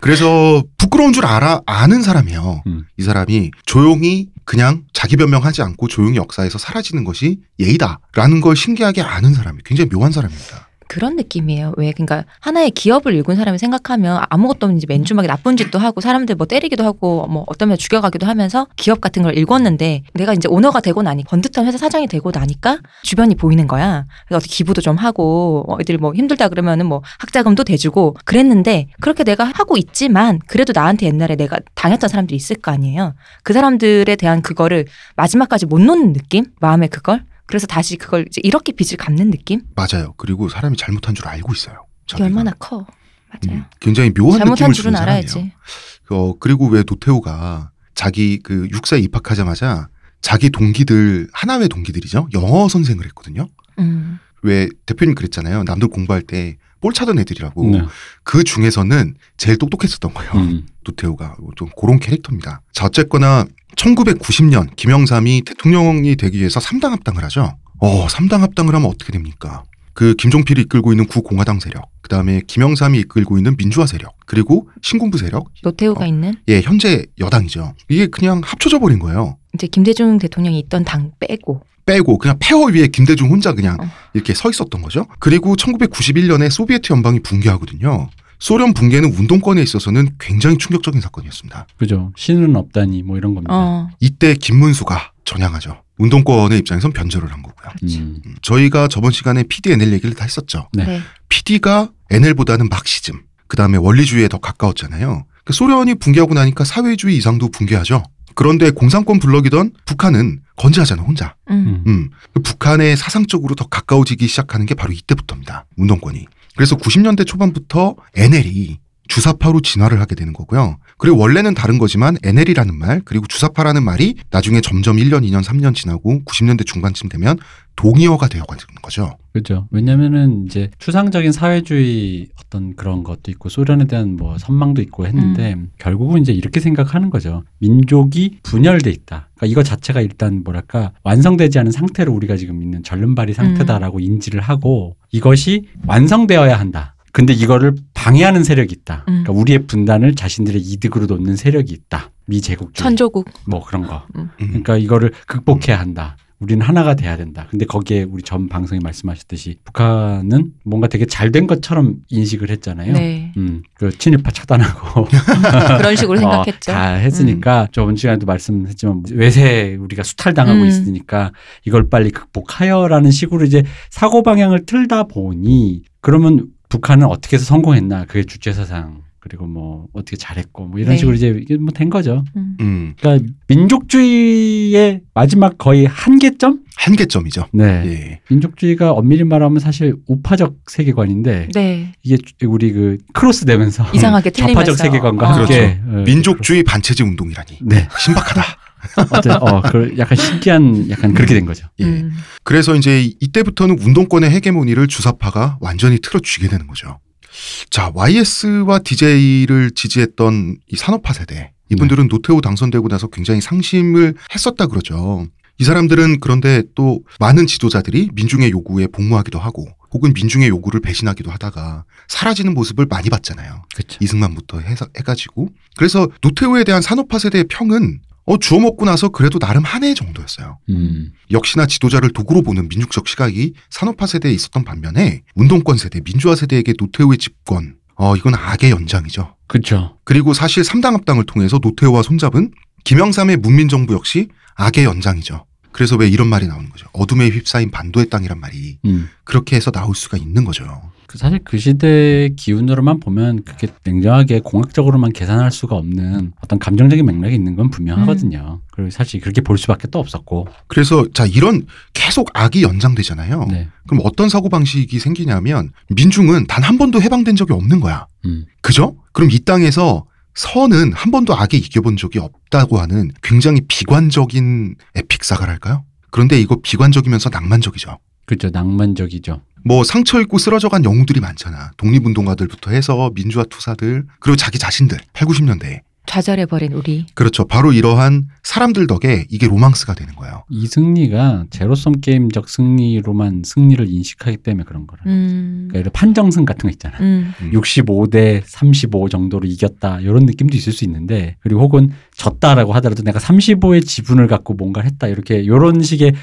그래서 부끄러운 줄 알아 아는 사람이에요. 음. 이 사람이 조용히 그냥 자기 변명하지 않고 조용히 역사에서 사라지는 것이 예의다라는 걸 신기하게 아는 사람이 굉장히 묘한 사람입니다. 그런 느낌이에요. 왜 그러니까 하나의 기업을 일군 사람이 생각하면 아무것도 없는 이제 맨주막에 나쁜 짓도 하고 사람들 뭐 때리기도 하고 뭐 어떤 면 죽여가기도 하면서 기업 같은 걸 읽었는데 내가 이제 오너가 되고 나니 번듯한 회사 사장이 되고 나니까 주변이 보이는 거야. 그래서 어떻게 기부도 좀 하고 어, 애들 뭐 힘들다 그러면은 뭐 학자금도 대주고 그랬는데 그렇게 내가 하고 있지만 그래도 나한테 옛날에 내가 당했던 사람들이 있을 거 아니에요. 그 사람들에 대한 그거를 마지막까지 못 놓는 느낌? 마음에 그걸? 그래서 다시 그걸 이제 이렇게 빚을 갚는 느낌? 맞아요. 그리고 사람이 잘못한 줄 알고 있어요. 자기가. 얼마나 커. 맞아요. 음, 굉장히 묘한 잘못한 느낌을 줄은 주는 알아야지. 사람이에요. 어, 그리고 왜 노태우가 자기 그 육사에 입학하자마자 자기 동기들 하나회 동기들이죠 영어 선생을 했거든요. 음. 왜 대표님 그랬잖아요. 남들 공부할 때 볼 차던 애들이라고. 네. 그 중에서는 제일 똑똑했었던 거예요. 음. 노태우가 좀 그런 캐릭터입니다. 자 어쨌거나 1990년 김영삼이 대통령이 되기 위해서 삼당 합당을 하죠. 어, 삼당 합당을 하면 어떻게 됩니까? 그 김종필이 이끌고 있는 구공화당 세력, 그 다음에 김영삼이 이끌고 있는 민주화 세력, 그리고 신군부 세력, 노태우가 어. 있는 예, 현재 여당이죠. 이게 그냥 합쳐져 버린 거예요. 이제 김대중 대통령이 있던 당 빼고 빼고 그냥 폐허 위에 김대중 혼자 그냥 어. 이렇게 서 있었던 거죠. 그리고 1991년에 소비에트 연방이 붕괴하거든요. 소련 붕괴는 운동권에 있어서는 굉장히 충격적인 사건이었습니다. 그죠. 신은 없다니 뭐 이런 겁니다. 어 이때 김문수가 전향하죠. 운동권의 입장에선 변절을 한 거고요. 음. 음, 저희가 저번 시간에 PD NL 얘기를 다 했었죠. 네. 네. PD가 NL보다는 막시즘, 그 다음에 원리주의에 더 가까웠잖아요. 그 소련이 붕괴하고 나니까 사회주의 이상도 붕괴하죠. 그런데 공산권 블럭이던 북한은 건재하잖아 혼자. 음. 음, 그 북한에 사상적으로 더 가까워지기 시작하는 게 바로 이때부터입니다. 운동권이. 그래서 90년대 초반부터 NL이 주사파로 진화를 하게 되는 거고요. 그리고 원래는 다른 거지만 NL이라는 말 그리고 주사파라는 말이 나중에 점점 1년, 2년, 3년 지나고 90년대 중반쯤 되면 동의어가 되어가는 거죠. 그죠. 왜냐면은 이제 추상적인 사회주의 어떤 그런 것도 있고 소련에 대한 뭐 선망도 있고 했는데 결국은 이제 이렇게 생각하는 거죠. 민족이 분열돼 있다. 그러니까 이거 자체가 일단 뭐랄까 완성되지 않은 상태로 우리가 지금 있는 절름발이 상태다라고 인지를 하고 이것이 완성되어야 한다. 근데 이거를 방해하는 세력이 있다. 음. 그러니까 우리의 분단을 자신들의 이득으로 놓는 세력이 있다. 미 제국주의 천조국 뭐 그런 거. 음. 그러니까 이거를 극복해야 한다. 우리는 하나가 돼야 된다. 근데 거기에 우리 전 방송에 말씀하셨듯이 북한은 뭔가 되게 잘 된 것처럼 인식을 했잖아요. 네. 음, 그 친일파 차단하고 그런 식으로 어, 생각했죠. 다 했으니까 저번 시간에도 말씀했지만 외세 우리가 수탈당하고 음. 있으니까 이걸 빨리 극복하여라는 식으로 이제 사고 방향을 틀다 보니 그러면 북한은 어떻게 해서 성공했나 그게 주체 사상 그리고 뭐 어떻게 잘했고 뭐 이런 네. 식으로 이제 이게 뭐 된 거죠. 음. 음, 그러니까 민족주의의 마지막 거의 한계점? 한계점이죠. 네. 예. 민족주의가 엄밀히 말하면 사실 우파적 세계관인데 네. 이게 우리 그 크로스 되면서 이상하게 틀리면서. 좌파적 세계관과 어. 함께 어, 민족주의 반체제 운동이라니 네. 신박하다. 어째 어, 그 약간 신기한 약간 그렇게 된 거죠. 예. 음. 그래서 이제 이때부터는 운동권의 헤게모니를 주사파가 완전히 틀어쥐게 되는 거죠. 자, YS와 DJ를 지지했던 이 산업화 세대. 이분들은 노태우 당선되고 나서 굉장히 상심을 했었다 그러죠. 이 사람들은 그런데 또 많은 지도자들이 민중의 요구에 복무하기도 하고 혹은 민중의 요구를 배신하기도 하다가 사라지는 모습을 많이 봤잖아요. 그렇죠. 이승만부터 해서 해가지고. 그래서 노태우에 대한 산업화 세대의 평은 어, 주워 먹고 나서 그래도 나름 한 해 정도였어요. 음. 역시나 지도자를 도구로 보는 민족적 시각이 산업화 세대에 있었던 반면에 운동권 세대, 민주화 세대에게 노태우의 집권, 어, 이건 악의 연장이죠. 그렇죠. 그리고 사실 삼당 합당을 통해서 노태우와 손잡은 김영삼의 문민정부 역시 악의 연장이죠. 그래서 왜 이런 말이 나오는 거죠. 어둠에 휩싸인 반도의 땅이란 말이 음. 그렇게 해서 나올 수가 있는 거죠. 그 사실 그 시대의 기운으로만 보면 그게 냉정하게 공학적으로만 계산할 수가 없는 어떤 감정적인 맥락이 있는 건 분명하거든요. 그리고 사실 그렇게 볼 수밖에 또 없었고. 그래서 자 이런 계속 악이 연장되잖아요. 네. 그럼 어떤 사고 방식이 생기냐면 민중은 단 한 번도 해방된 적이 없는 거야. 음. 그죠? 그럼 이 땅에서 선은 한 번도 악에 이겨본 적이 없다고 하는 굉장히 비관적인 에픽사가랄까요? 그런데 이거 비관적이면서 낭만적이죠. 그렇죠. 낭만적이죠. 뭐 상처 입고 쓰러져 간 영웅들이 많잖아. 독립운동가들부터 해서 민주화 투사들 그리고 자기 자신들 8, 90년대에 좌절해버린 우리. 그렇죠. 바로 이러한 사람들 덕에 이게 로망스가 되는 거예요. 이 승리가 제로섬 게임적 승리로만 승리를 인식하기 때문에 그런 거라. 음. 그러니까 판정승 같은 거 있잖아. 음. 65대 35 정도로 이겼다 이런 느낌도 있을 수 있는데 그리고 혹은 졌다라고 하더라도 내가 35의 지분을 갖고 뭔가를 했다 이렇게 이런 식의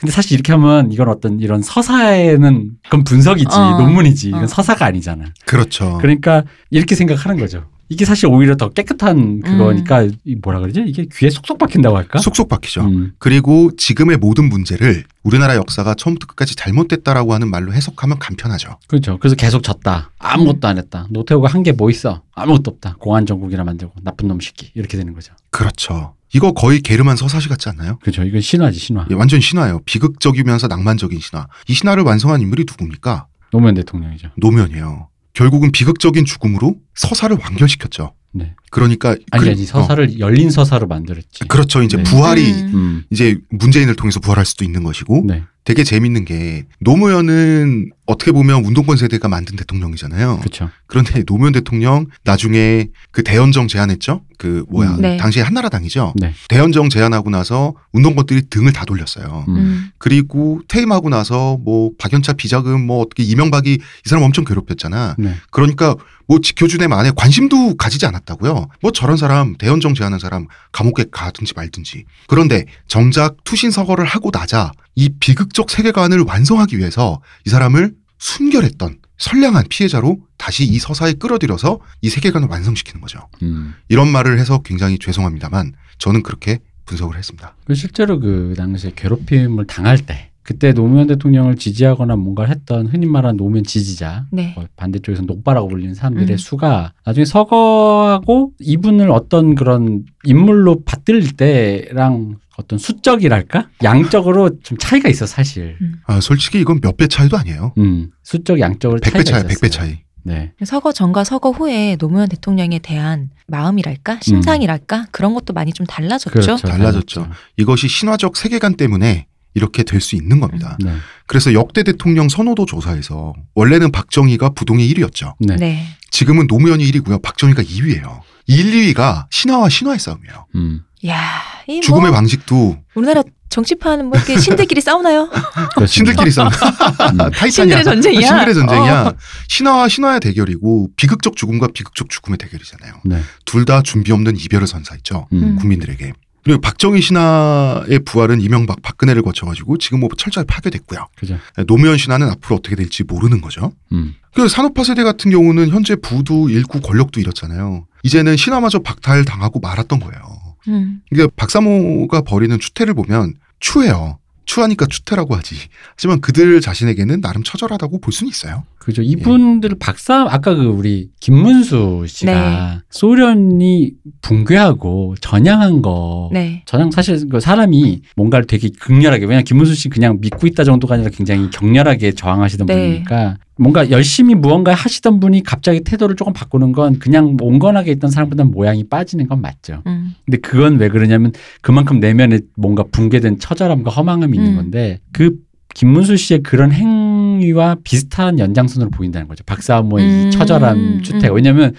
근데 사실 이렇게 하면 이건 어떤 이런 서사에는 그건 분석이지 어. 논문이지 이건 어. 서사가 아니잖아. 그렇죠. 그러니까 이렇게 생각하는 거죠. 이게 사실 오히려 더 깨끗한 그거니까 이 뭐라 그러지? 이게 귀에 쏙쏙 박힌다고 할까? 쏙쏙 박히죠. 음, 그리고 지금의 모든 문제를 우리나라 역사가 처음부터 끝까지 잘못됐다라고 하는 말로 해석하면 간편하죠. 그렇죠. 그래서 계속 졌다. 아무것도 안 했다. 노태우가 한 게 뭐 있어? 아무것도 없다. 공안 정국이나 만들고 나쁜 놈 새끼 이렇게 되는 거죠. 그렇죠. 이거 거의 게르만 서사시 같지 않나요? 그렇죠. 이건 신화지 신화. 예, 완전 신화예요. 비극적이면서 낭만적인 신화. 이 신화를 완성한 인물이 누굽니까? 노무현 대통령이죠. 노무현이에요. 결국은 비극적인 죽음으로 서사를 완결시켰죠. 네. 그러니까 아니 그- 아니 서사를 열린 서사로 만들었지. 어, 그렇죠. 이제 네. 부활이 음. 음. 이제 문재인을 통해서 부활할 수도 있는 것이고 네. 되게 재밌는 게 노무현은 어떻게 보면 운동권 세대가 만든 대통령이잖아요. 그렇죠. 그런데 노무현 대통령 나중에 그 대연정 제안했죠. 그 뭐야 음. 네. 당시에 한나라당이죠. 네. 대연정 제안하고 나서 운동권들이 등을 다 돌렸어요. 음. 음. 그리고 퇴임하고 나서 뭐 박연차 비자금 뭐 어떻게 이명박이 이 사람 엄청 괴롭혔잖아. 네. 그러니까 뭐 지켜준 애 만에 관심도 가지지 않았다고요. 뭐 저런 사람 대연정 제하는 사람 감옥에 가든지 말든지. 그런데 정작 투신 서거를 하고 나자 이 비극적 세계관을 완성하기 위해서 이 사람을 순결했던 선량한 피해자로 다시 이 서사에 끌어들여서 이 세계관을 완성시키는 거죠. 음. 이런 말을 해서 굉장히 죄송합니다만 저는 그렇게 분석을 했습니다. 그 실제로 그 당시에 괴롭힘을 당할 때 그때 노무현 대통령을 지지하거나 뭔가를 했던 흔히 말하는 노무현 지지자 네. 어, 반대쪽에서 녹바라고 불리는 사람들의 음. 수가 나중에 서거하고 이분을 어떤 그런 인물로 받들 때랑 어떤 수적이랄까 양적으로 좀 차이가 있어 사실. 아, 솔직히 이건 몇 배 차이도 아니에요. 음 수적 양적으로 100배 차이가 차이, 100배 있었어요. 차이. 네. 서거 전과 서거 후에 노무현 대통령에 대한 마음이랄까 심상이랄까 그런 것도 많이 좀 달라졌죠. 그렇죠. 달라졌죠. 이것이 신화적 세계관 때문에 이렇게 될 수 있는 겁니다. 네. 그래서 역대 대통령 선호도 조사에서 원래는 박정희가 부동의 1위였죠. 네. 네. 지금은 노무현이 1위고요. 박정희가 2위예요. 1, 2위가 신화와 신화의 싸움이에요. 음. 야, 이뭐 죽음의 방식도 우리나라 정치판 뭐 이렇게 신들끼리 싸우나요? 신들끼리. 타이탄이야. 신들의 전쟁이야. 신들의 전쟁이야. 어. 신화와 신화의 대결이고 비극적 죽음과 비극적 죽음의 대결이잖아요. 네. 둘다 준비 없는 이별을 선사했죠. 음. 국민들에게. 그리고 박정희 신화의 부활은 이명박 박근혜를 거쳐가지고 지금 뭐 철저히 파괴됐고요. 그죠. 노무현 신화는 앞으로 어떻게 될지 모르는 거죠. 음. 그 산업화 세대 같은 경우는 현재 부도 잃고 권력도 잃었잖아요. 이제는 신화마저 박탈 당하고 말았던 거예요. 음. 그러니까 박사모가 벌이는 추태를 보면 추해요. 추하니까 추태라고 하지. 하지만 그들 자신에게는 나름 처절하다고 볼 수는 있어요. 그죠. 이분들 박사 아까 그 우리 김문수 씨가 네. 소련이 붕괴하고 전향한 거. 네. 전향 사실 그 사람이 뭔가를 되게 극렬하게 왜냐 면 김문수 씨 그냥 믿고 있다 정도가 아니라 굉장히 격렬하게 저항하시던 네. 분이니까 뭔가 열심히 무언가 하시던 분이 갑자기 태도를 조금 바꾸는 건 그냥 온건하게 있던 사람보다 모양이 빠지는 건 맞죠. 음. 근데 그건 왜 그러냐면 그만큼 내면에 뭔가 붕괴된 처절함과 허망함이 있는 음. 건데 그 김문수 씨의 그런 행위와 비슷한 연장선으로 보인다는 거죠. 박사모의 음, 이 처절한 추태가. 음. 왜냐하면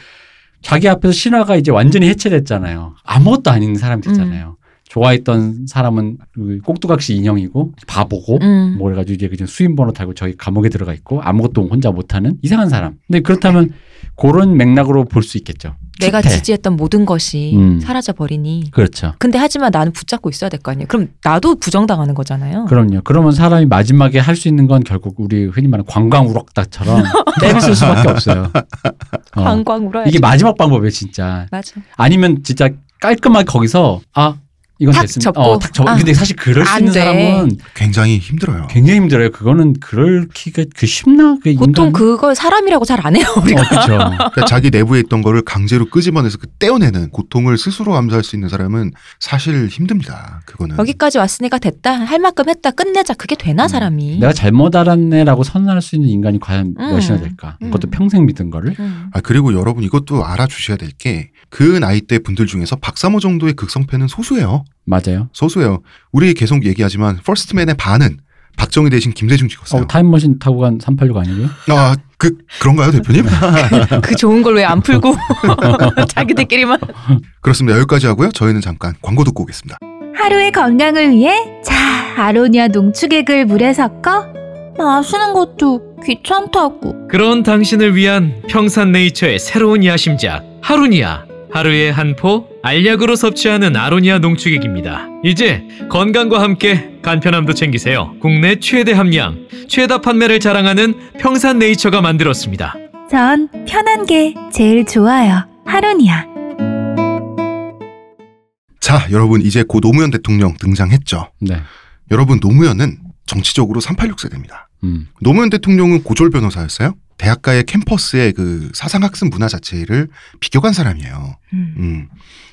자기 앞에서 신화가 이제 완전히 해체됐잖아요. 아무것도 아닌 사람이 됐잖아요. 좋아했던 사람은 그 꼭두각시 인형이고 바보고 음. 뭐 그래가지고 이제 그냥 수임번호 달고 저기 감옥에 들어가 있고 아무것도 혼자 못하는 이상한 사람. 근데 그렇다면 그런 맥락으로 볼 수 있겠죠. 내가 추태. 지지했던 모든 것이 음. 사라져 버리니. 그렇죠. 근데 하지만 나는 붙잡고 있어야 될 거 아니에요. 그럼 나도 부정당하는 거잖아요. 그럼요. 그러면 사람이 마지막에 할 수 있는 건 결국 우리 흔히 말하는 관광우럭다처럼 때를 쓸 수밖에 없어요. 어. 관광 울어야지. 이게 마지막 방법이에요, 진짜. 맞아. 아니면 진짜 깔끔하게 거기서 아 이건 탁 됐습니다. 접고. 어, 탁 접. 아, 근데 사실 그럴 수안 있는 돼. 사람은 굉장히 힘들어요. 굉장히 힘들어요. 그거는 그럴 기가 그 쉽나? 그 보통 인간? 그걸 사람이라고 잘 안 해요. 우리가. 어, 그렇죠. 그러니까 자기 내부에 있던 거를 강제로 끄집어내서 그 떼어내는 고통을 스스로 감수할 수 있는 사람은 사실 힘듭니다. 그거는. 여기까지 왔으니까 됐다. 할 만큼 했다. 끝내자. 그게 되나 사람이? 내가 잘못 알았네라고 선언할 수 있는 인간이 과연 음. 몇이나 될까? 음. 그것도 평생 믿은 거를. 음. 아 그리고 여러분 이것도 알아주셔야 될 게 그 나이 대 분들 중에서 박사모 정도의 극성패는 소수예요. 맞아요. 소수예요. 우리 계속 얘기하지만 퍼스트맨의 반은 박정희 대신 김대중 찍었어요. 어, 타임머신 타고 간 386 아니고요? 아, 그 그런가요, 대표님? 그 좋은 걸 왜 안 풀고 자기들끼리만 그렇습니다. 여기까지 하고요. 저희는 잠깐 광고 듣고 오겠습니다. 하루의 건강을 위해 자 아로니아 농축액을 물에 섞어 마시는 것도 귀찮다고 그런 당신을 위한 평산네이처의 새로운 야심작 하루니아 하루에 한포 알약으로 섭취하는 아로니아 농축액입니다. 이제 건강과 함께 간편함도 챙기세요. 국내 최대 함량, 최다 판매를 자랑하는 평산네이처가 만들었습니다. 전 편한 게 제일 좋아요 하루니아 자, 여러분 이제 고 노무현 대통령 등장했죠. 네. 여러분 노무현은 정치적으로 386 세대입니다. 음. 노무현 대통령은 고졸 변호사였어요. 대학가의 캠퍼스의 그 사상학습 문화 자체를 비껴간 사람이에요. 음. 음.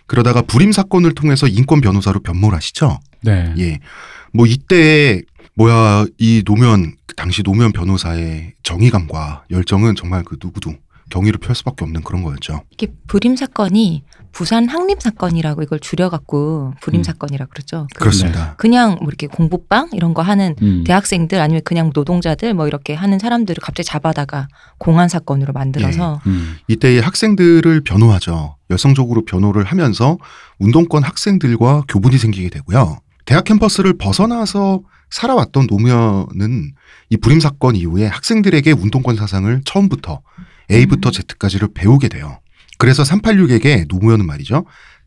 그러다가 불임 사건을 통해서 인권 변호사로 변모하시죠. 네. 예. 뭐 이때 뭐야 이 노무현 그 당시 노무현 변호사의 정의감과 열정은 정말 그 누구도 경의를 펼 수밖에 없는 그런 거였죠. 이게 불임 사건이 부산 항림 사건이라고 이걸 줄여갖고 불임 음. 사건이라 그러죠. 그- 그렇습니다. 그냥 뭐 이렇게 공부방 이런 거 하는 음. 대학생들 아니면 그냥 노동자들 뭐 이렇게 하는 사람들을 갑자기 잡아다가 공안 사건으로 만들어서 음. 이때의 학생들을 변호하죠. 여성적으로 변호를 하면서 운동권 학생들과 교분이 생기게 되고요. 대학 캠퍼스를 벗어나서 살아왔던 노무현은 이 불임 사건 이후에 학생들에게 운동권 사상을 처음부터 A부터 Z까지를 배우게 돼요. 그래서 386에게 노무현은 말이죠.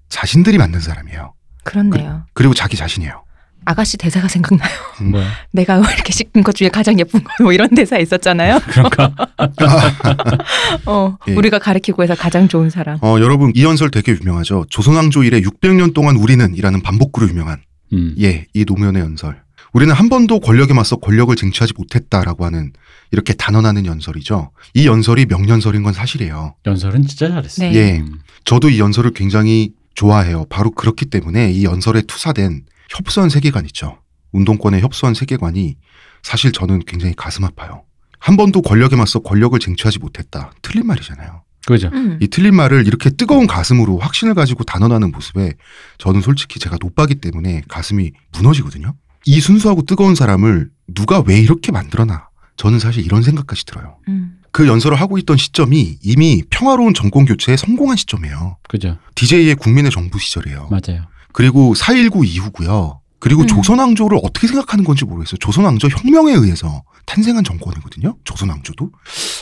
자신들이 만든 사람이에요. 그렇네요. 그 리고 자기 자신이에요. 아가씨 대사가 생각나요. 음. 뭐야? 내가 이렇게 씻은 것 중에 가장 예쁜 거 뭐 이런 대사 있었잖아요. 그런가? 어, 예. 우리가 가르치고 해서 가장 좋은 사람. 어, 여러분 이 연설 되게 유명하죠. 조선왕조 이래 600년 동안 우리는 이라는 반복구로 유명한 음. 예, 이 노무현의 연설. 우리는 한 번도 권력에 맞서 권력을 쟁취하지 못했다라고 하는 이렇게 단언하는 연설이죠. 이 연설이 명연설인 건 사실이에요. 연설은 진짜 잘했어. 네. 예. 저도 이 연설을 굉장히 좋아해요. 바로 그렇기 때문에 이 연설에 투사된 협소한 세계관 있죠. 운동권의 협소한 세계관이 사실 저는 굉장히 가슴 아파요. 한 번도 권력에 맞서 권력을 쟁취하지 못했다. 틀린 말이잖아요. 그죠. 음. 이 틀린 말을 이렇게 뜨거운 가슴으로 확신을 가지고 단언하는 모습에 저는 솔직히 제가 노빠기 때문에 가슴이 무너지거든요. 이 순수하고 뜨거운 사람을 누가 왜 이렇게 만들어놔? 저는 사실 이런 생각까지 들어요. 음. 그 연설을 하고 있던 시점이 이미 평화로운 정권 교체에 성공한 시점이에요. 그죠. DJ의 국민의 정부 시절이에요. 맞아요. 그리고 4.19 이후고요. 그리고 음. 조선왕조를 어떻게 생각하는 건지 모르겠어요. 조선왕조 혁명에 의해서 탄생한 정권이거든요. 조선왕조도.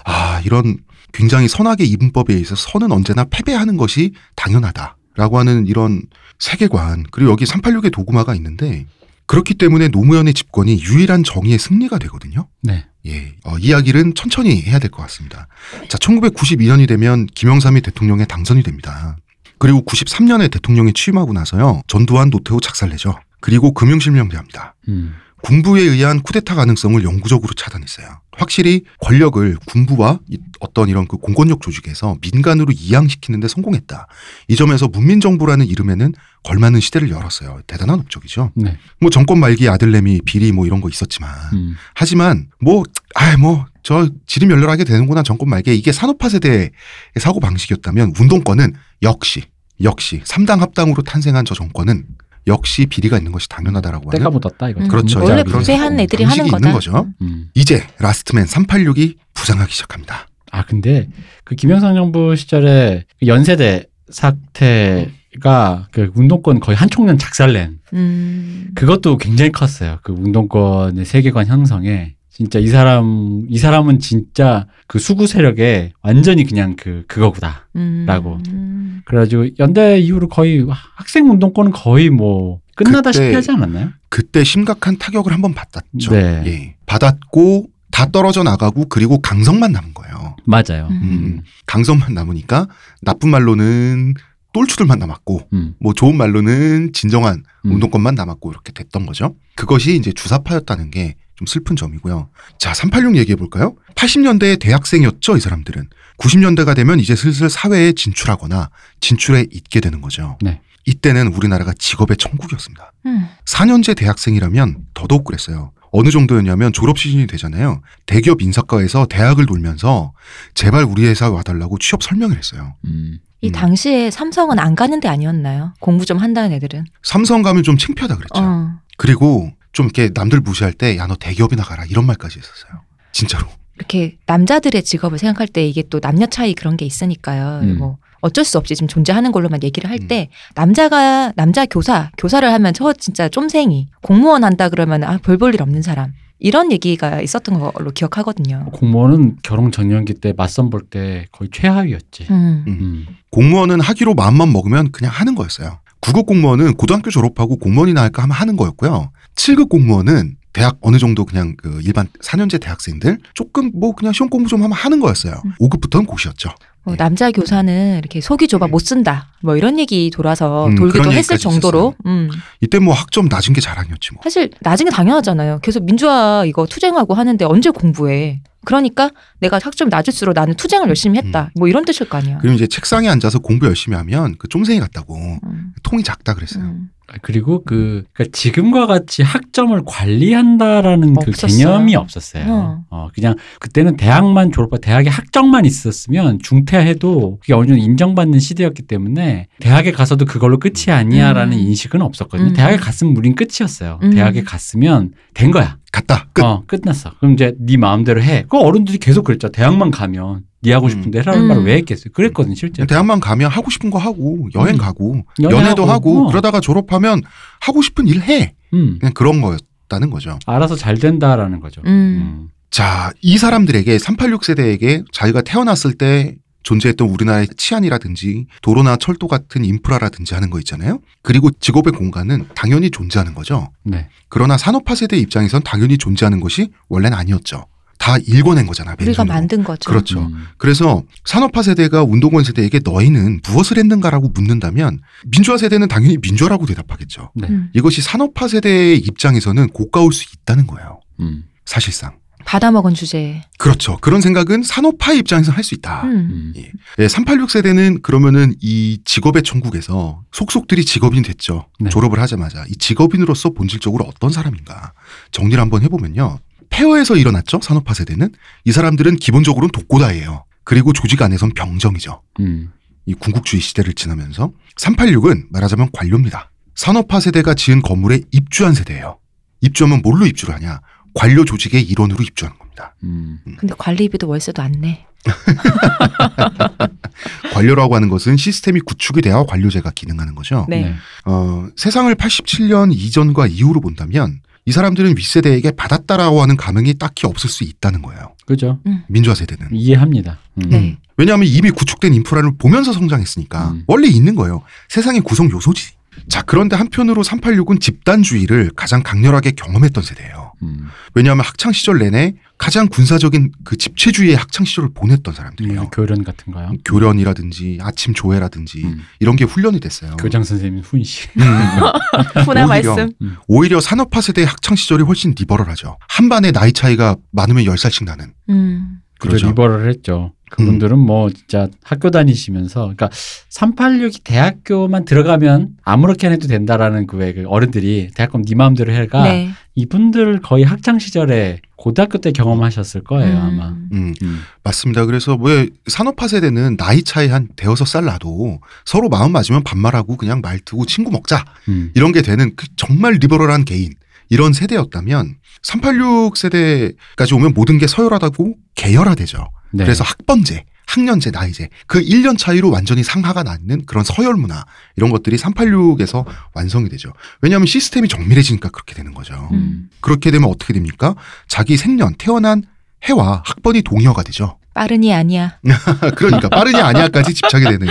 아, 이런 굉장히 선악의 이분법에 의해서 선은 언제나 패배하는 것이 당연하다라고 라고 하는 이런 세계관 그리고 여기 386의 도구마가 있는데 그렇기 때문에 노무현의 집권이 유일한 정의의 승리가 되거든요. 네. 예, 어, 이야기를 천천히 해야 될 것 같습니다. 자, 1992년이 되면 김영삼이 대통령에 당선이 됩니다. 그리고 93년에 대통령이 취임하고 나서요, 전두환 노태우 작살내죠. 그리고 금융실명제합니다. 음. 군부에 의한 쿠데타 가능성을 영구적으로 차단했어요. 확실히 권력을 군부와 이- 어떤 이런 그 공권력 조직에서 민간으로 이양시키는데 성공했다. 이 점에서 문민정부라는 이름에는 걸맞는 시대를 열었어요. 대단한 업적이죠. 네. 뭐 정권 말기 아들내미 비리 뭐 이런 거 있었지만 음. 하지만 뭐 아이 뭐저 지름멸렬하게 되는구나 정권 말기에 이게 산업화 세대의 사고 방식이었다면 운동권은 역시 역시 삼당 합당으로 탄생한 저 정권은 역시 비리가 있는 것이 당연하다라고 때가 하는 묻었다 이거. 음. 그렇죠. 원래 부패한 애들이 하는 거다. 있는 거죠. 음. 이제 라스트맨 386이 부상하기 시작합니다. 아 근데 그 김영삼 정부 시절에 그 연세대 사태가 그 운동권 거의 한 총련 작살낸 음. 그것도 굉장히 컸어요. 그 운동권의 세계관 형성에 진짜 이 사람 이 사람은 진짜 그 수구 세력에 완전히 그냥 그 그거구나. 음. 라고. 음. 그래가지고 연대 이후로 거의 학생 운동권은 거의 뭐 끝나다시피 그때 하지 않았나요? 그때 심각한 타격을 한번 받았죠. 네. 예. 받았고 다 떨어져 나가고 그리고 강성만 남은 거예요. 맞아요. 음. 음. 강성만 남으니까 나쁜 말로는 똘추들만 남았고 음. 뭐 좋은 말로는 진정한 음. 운동권만 남았고 이렇게 됐던 거죠. 그것이 이제 주사파였다는 게 좀 슬픈 점이고요. 자, 386 얘기해 볼까요? 80년대 대학생이었죠, 이 사람들은. 90년대가 되면 이제 슬슬 사회에 진출하거나 진출해 있게 되는 거죠. 네. 이때는 우리나라가 직업의 천국이었습니다. 음. 4년제 대학생이라면 더더욱 그랬어요. 어느 정도였냐면 졸업 시즌이 되잖아요. 대기업 인사과에서 대학을 돌면서 제발 우리 회사 와달라고 취업 설명을 했어요. 음. 이 음. 당시에 삼성은 안 가는 데 아니었나요? 공부 좀 한다는 애들은. 삼성 가면 좀 창피하다 그랬죠. 어. 그리고 좀 이렇게 남들 무시할 때 야 너 대기업이나 가라 이런 말까지 했었어요. 진짜로. 이렇게 남자들의 직업을 생각할 때 이게 또 남녀 차이 그런 게 있으니까요. 음. 뭐 어쩔 수 없이 지금 존재하는 걸로만 얘기를 할 음. 때 남자가 남자 교사 교사를 하면 저 진짜 쫌생이 공무원 한다 그러면 아 별 볼 일 없는 사람 이런 얘기가 있었던 걸로 기억하거든요. 공무원은 결혼 전년기 때 맞선 볼 때 거의 최하위였지. 음. 음. 음. 공무원은 하기로 마음만 먹으면 그냥 하는 거였어요. 9급 공무원은 고등학교 졸업하고 공무원이나 할까 하면 하는 거였고요. 7급 공무원은 대학 어느 정도 그냥 그 일반 4년제 대학생들 조금 뭐 그냥 시험 공부 좀 하면 하는 거였어요. 음. 5급부터는 고시였죠. 뭐 남자 교사는 이렇게 속이 좁아 못 쓴다 뭐 이런 얘기 돌아서 음, 돌기도 했을 정도로 음. 이때 뭐 학점 낮은 게 자랑이었지 뭐. 사실 나중에 당연하잖아요. 계속 민주화 이거 투쟁하고 하는데 언제 공부해? 그러니까 내가 학점이 낮을수록 나는 투쟁을 열심히 했다. 뭐 이런 뜻일 거 아니야. 그리고 이제 책상에 앉아서 공부 열심히 하면 그 쫌생이 같다고 음, 통이 작다 그랬어요. 음. 그리고 그 그러니까 지금과 같이 학점을 관리한다라는 그 없었어요. 개념이 없었어요. 어. 어, 그냥 그때는 대학만 졸업하 대학에 학점만 있었으면 중퇴 해도 그게 어느 정도 인정받는 시대였기 때문에 대학에 가서도 그걸로 끝이 아니야라는 음. 인식은 없었거든요. 음. 대학에 갔으면 우린 끝이었어요. 음. 대학에 갔으면 된 거야. 갔다 끝. 어, 끝났어. 그럼 이제 네 마음대로 해. 그 어른들이 계속 그랬죠. 대학만 가면 네 하고 싶은데 해라는 음. 말을 왜 했겠어요? 그랬거든 실제. 대학만 가면 하고 싶은 거 하고 여행 음. 가고 연애하고, 연애도 하고 어. 그러다가 졸업하면 하고 싶은 일 해. 음. 그냥 그런 거였다는 거죠. 알아서 잘 된다라는 거죠. 음. 음. 자, 이 사람들에게 386 세대에게 자기가 태어났을 때 존재했던 우리나라의 치안이라든지 도로나 철도 같은 인프라라든지 하는 거 있잖아요. 그리고 직업의 공간은 당연히 존재하는 거죠. 네. 그러나 산업화 세대 입장에선 당연히 존재하는 것이 원래는 아니었죠. 다 읽어낸 거잖아. 우리가 맨손으로. 만든 거죠. 그렇죠. 음. 그래서 산업화 세대가 운동권 세대에게 너희는 무엇을 했는가라고 묻는다면 민주화 세대는 당연히 민주화라고 대답하겠죠. 네. 음. 이것이 산업화 세대의 입장에서는 고가울 수 있다는 거예요. 음. 사실상. 받아먹은 주제. 그렇죠. 그런 생각은 산업화 입장에서 할 수 있다. 음. 음. 예, 386 세대는 그러면은 이 직업의 천국에서 속속들이 직업인 됐죠. 네. 졸업을 하자마자 이 직업인으로서 본질적으로 어떤 사람인가 정리를 한번 해보면요. 폐허에서 일어났죠. 산업화 세대는 이 사람들은 기본적으로는 독고다예요. 그리고 조직 안에선 병정이죠. 음. 이 군국주의 시대를 지나면서 386은 말하자면 관료입니다. 산업화 세대가 지은 건물에 입주한 세대예요. 입주하면 뭘로 입주를 하냐? 관료 조직의 일원으로 입주하는 겁니다. 음. 근데 관리비도 월세도 안 내. 관료라고 하는 것은 시스템이 구축이 돼야 관료제가 기능하는 거죠. 네. 어, 세상을 87년 이전과 이후로 본다면 이 사람들은 윗세대에게 받았다라고 하는 감흥이 딱히 없을 수 있다는 거예요. 그죠. 민주화 세대는. 이해합니다. 음. 네. 왜냐하면 이미 구축된 인프라를 보면서 성장했으니까 음. 원래 있는 거예요. 세상의 구성 요소지. 자, 그런데 한편으로 386은 집단주의를 가장 강렬하게 경험했던 세대예요. 음. 왜냐하면 학창 시절 내내 가장 군사적인 그 집체주의의 학창 시절을 보냈던 사람들이에요. 음, 교련 같은가요? 교련이라든지 아침 조회라든지 음. 이런 게 훈련이 됐어요. 교장 선생님 훈시. 음, 음. 훈화 오히려 말씀. 오히려 산업화 세대의 학창 시절이 훨씬 리버럴하죠. 한 반에 나이 차이가 많으면 10살씩 나는. 음. 그죠. 리버를 했죠. 그분들은 뭐 진짜 학교 다니시면서 그러니까 386이 대학교만 들어가면 아무렇게 해도 된다라는 그왜 그 어른들이 대학교 네 마음대로 해가 네. 이분들 거의 학창 시절에 고등학교 때 경험하셨을 거예요 음. 아마. 음, 음. 맞습니다. 그래서 왜 산업화 세대는 나이 차이 한 대여섯 살 나도 서로 마음 맞으면 반말하고 그냥 말 두고 친구 먹자 음. 이런 게 되는 그 정말 리버럴한 개인 이런 세대였다면 386 세대까지 오면 모든 게 서열화되고 계열화되죠. 네. 그래서 학번제, 학년제, 나이제 그 1년 차이로 완전히 상하가 나는 그런 서열 문화 이런 것들이 386에서 완성이 되죠. 왜냐하면 시스템이 정밀해지니까 그렇게 되는 거죠. 음. 그렇게 되면 어떻게 됩니까? 자기 생년, 태어난 해와 학번이 동의어가 되죠. 빠른이 아니야. 그러니까 빠르냐 아니야까지 집착이 되는.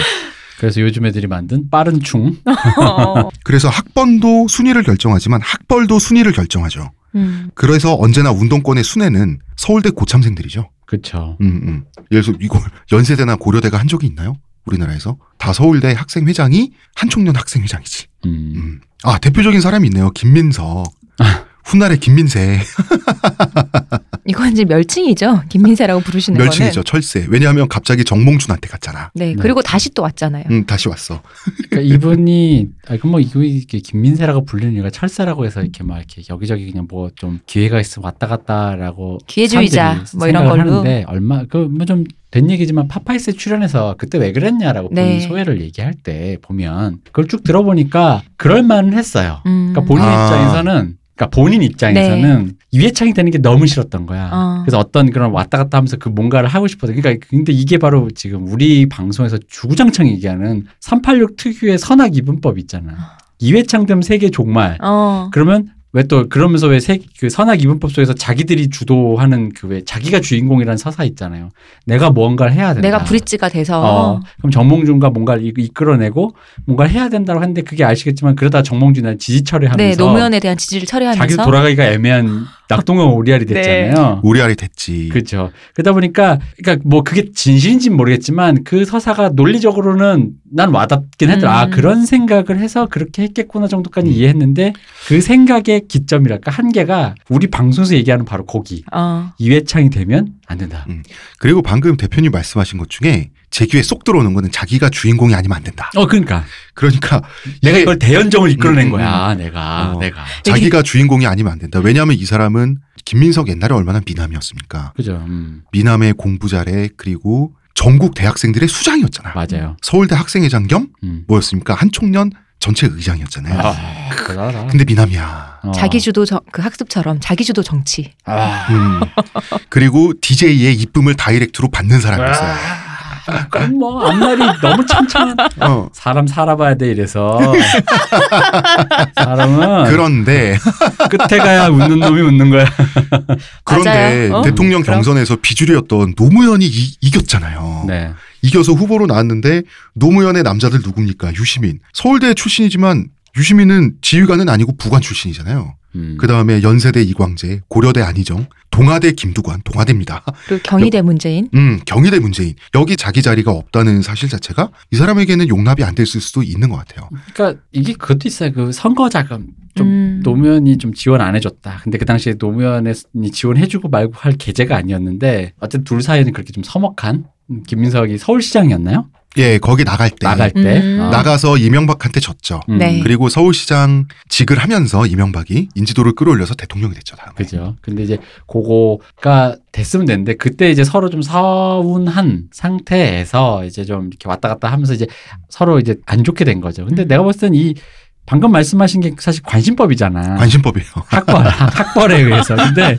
그래서 요즘 애들이 만든 빠른 충. 어. 그래서 학번도 순위를 결정하지만 학벌도 순위를 결정하죠. 음. 그래서 언제나 운동권의 순회는 서울대 고참생들이죠. 그쵸. 음, 음. 예를 들어서 이거 연세대나 고려대가 한 적이 있나요? 우리나라에서 다 서울대 학생 회장이 한총련 학생 회장이지. 음. 음. 아 대표적인 사람이 있네요. 김민석. 훗날의 김민세 이건 이제 멸칭이죠. 김민세라고 부르시는 멸칭이죠 거는. 철새 왜냐하면 갑자기 정몽준한테 갔잖아 네. 네. 그리고 다시 또 왔잖아요. 음 다시 왔어 그러니까 이분이 아 그럼 뭐 이거 이게 김민세라고 불리는 이유가 철새라고 해서 이렇게 막 이렇게 여기저기 그냥 뭐 좀 기회가 있으면 왔다 갔다라고 기회주의자, 뭐 이런 걸로. 하는데 얼마 그뭐좀 된 얘기지만 파파이스에 출연해서 그때 왜 그랬냐라고 네. 본인 소회를 얘기할 때 보면 그걸 쭉 들어보니까 그럴 만은 했어요. 음. 그러니까 본인 아. 입장에서는 그러니까 본인 입장에서는 이회창이 되는 게 너무 싫었던 거야. 어. 그래서 어떤 그런 왔다 갔다 하면서 그 뭔가를 하고 싶어서 그러니까 근데 이게 바로 지금 우리 방송에서 주구장창 얘기하는 386 특유의 선악 이분법 있잖아. 이회창 되면 세계 종말. 어. 그러면 왜 또 그러면서 왜그 선악 이분법 속에서 자기들이 주도하는 그 왜 자기가 주인공이라는 서사 있잖아요. 내가 무언가를 해야 된다. 내가 브릿지가 돼서 어, 그럼 정몽준과 뭔가를 이- 이끌어내고 뭔가를 해야 된다고 하는데 그게 아시겠지만 그러다 정몽준이 지지 처리하면서 네 노무현에 대한 지지를 처리하면서 자기도 돌아가기가 애매한 낙동강 오리알이 네. 됐잖아요. 오리알이 됐지 그렇죠. 그러다 보니까 그러니까 뭐 그게 진실인지는 모르겠지만 그 서사가 논리적으로는 난 와닿긴 했더라. 아 음. 그런 생각을 해서 그렇게 했겠구나 정도까지 음. 이해했는데 그 생각의 기점이랄까 한계가 우리 방송에서 얘기하는 바로 거기 어. 이회창이 되면 안 된다. 그리고 방금 대표님 말씀하신 것 중에 제 귀에 쏙 들어오는 거는 자기가 주인공이 아니면 안 된다 어 그러니까 그러니까 내가 이걸 대연정을 이끌어낸 음, 음, 거야. 내가 어. 내가 자기가 주인공이 아니면 안 된다 왜냐하면 이 사람은 김민석 옛날에 얼마나 미남이었습니까 그죠. 음, 미남의 공부 잘해 그리고 전국 대학생들의 수장이었잖아 맞아요. 서울대 학생회장 겸 음. 뭐였습니까 한 총련 전체 의장이었잖아요 아, 대단하다. 근데 미남이야 어. 자기 주도 정- 그 학습처럼 자기 주도 정치. 아. 음. 그리고 DJ의 이쁨을 다이렉트로 받는 사람이었어요 아, 뭐 앞날이 너무 참참한. 어. 사람 살아봐야 돼 이래서 사람은 그런데 끝에 가야 웃는 놈이 웃는 거야. 그런데. 어? 대통령. 경선에서 비주류였던 노무현이 이, 이겼잖아요. 네. 이겨서 후보로 나왔는데 노무현의 남자들 누굽니까? 유시민. 서울대 출신이지만 유시민은 지휘관은 아니고 부관 출신이잖아요. 음. 그 다음에 연세대 이광재, 고려대 안희정, 동아대 김두관, 동아대입니다. 그리고 경희대 문재인. 음, 경희대 문재인. 여기 자기 자리가 없다는 사실 자체가 이 사람에게는 용납이 안 됐을 수도 있는 것 같아요. 그러니까 이게 그것도 있어요. 그 선거 자금 좀 음. 노무현이 좀 지원 안 해줬다. 근데 그 당시에 노무현이 지원해주고 말고 할 계제가 아니었는데 어쨌든 둘 사이에는 그렇게 좀 서먹한 음, 김민석이 서울시장이었나요? 예, 거기 나갈 때. 나갈 때 음. 어. 나가서 이명박한테 졌죠. 음. 네. 그리고 서울시장 직을 하면서 이명박이 인지도를 끌어올려서 대통령이 됐죠. 다음에. 그죠. 근데 이제 그거가 됐으면 되는데 그때 이제 서로 좀 서운한 상태에서 이제 좀 이렇게 왔다 갔다 하면서 이제 서로 이제 안 좋게 된 거죠. 근데 음. 내가 봤을 땐이 방금 말씀하신 게 사실 관심법이잖아. 관심법이에요. 학벌, 학벌에 의해서. 근데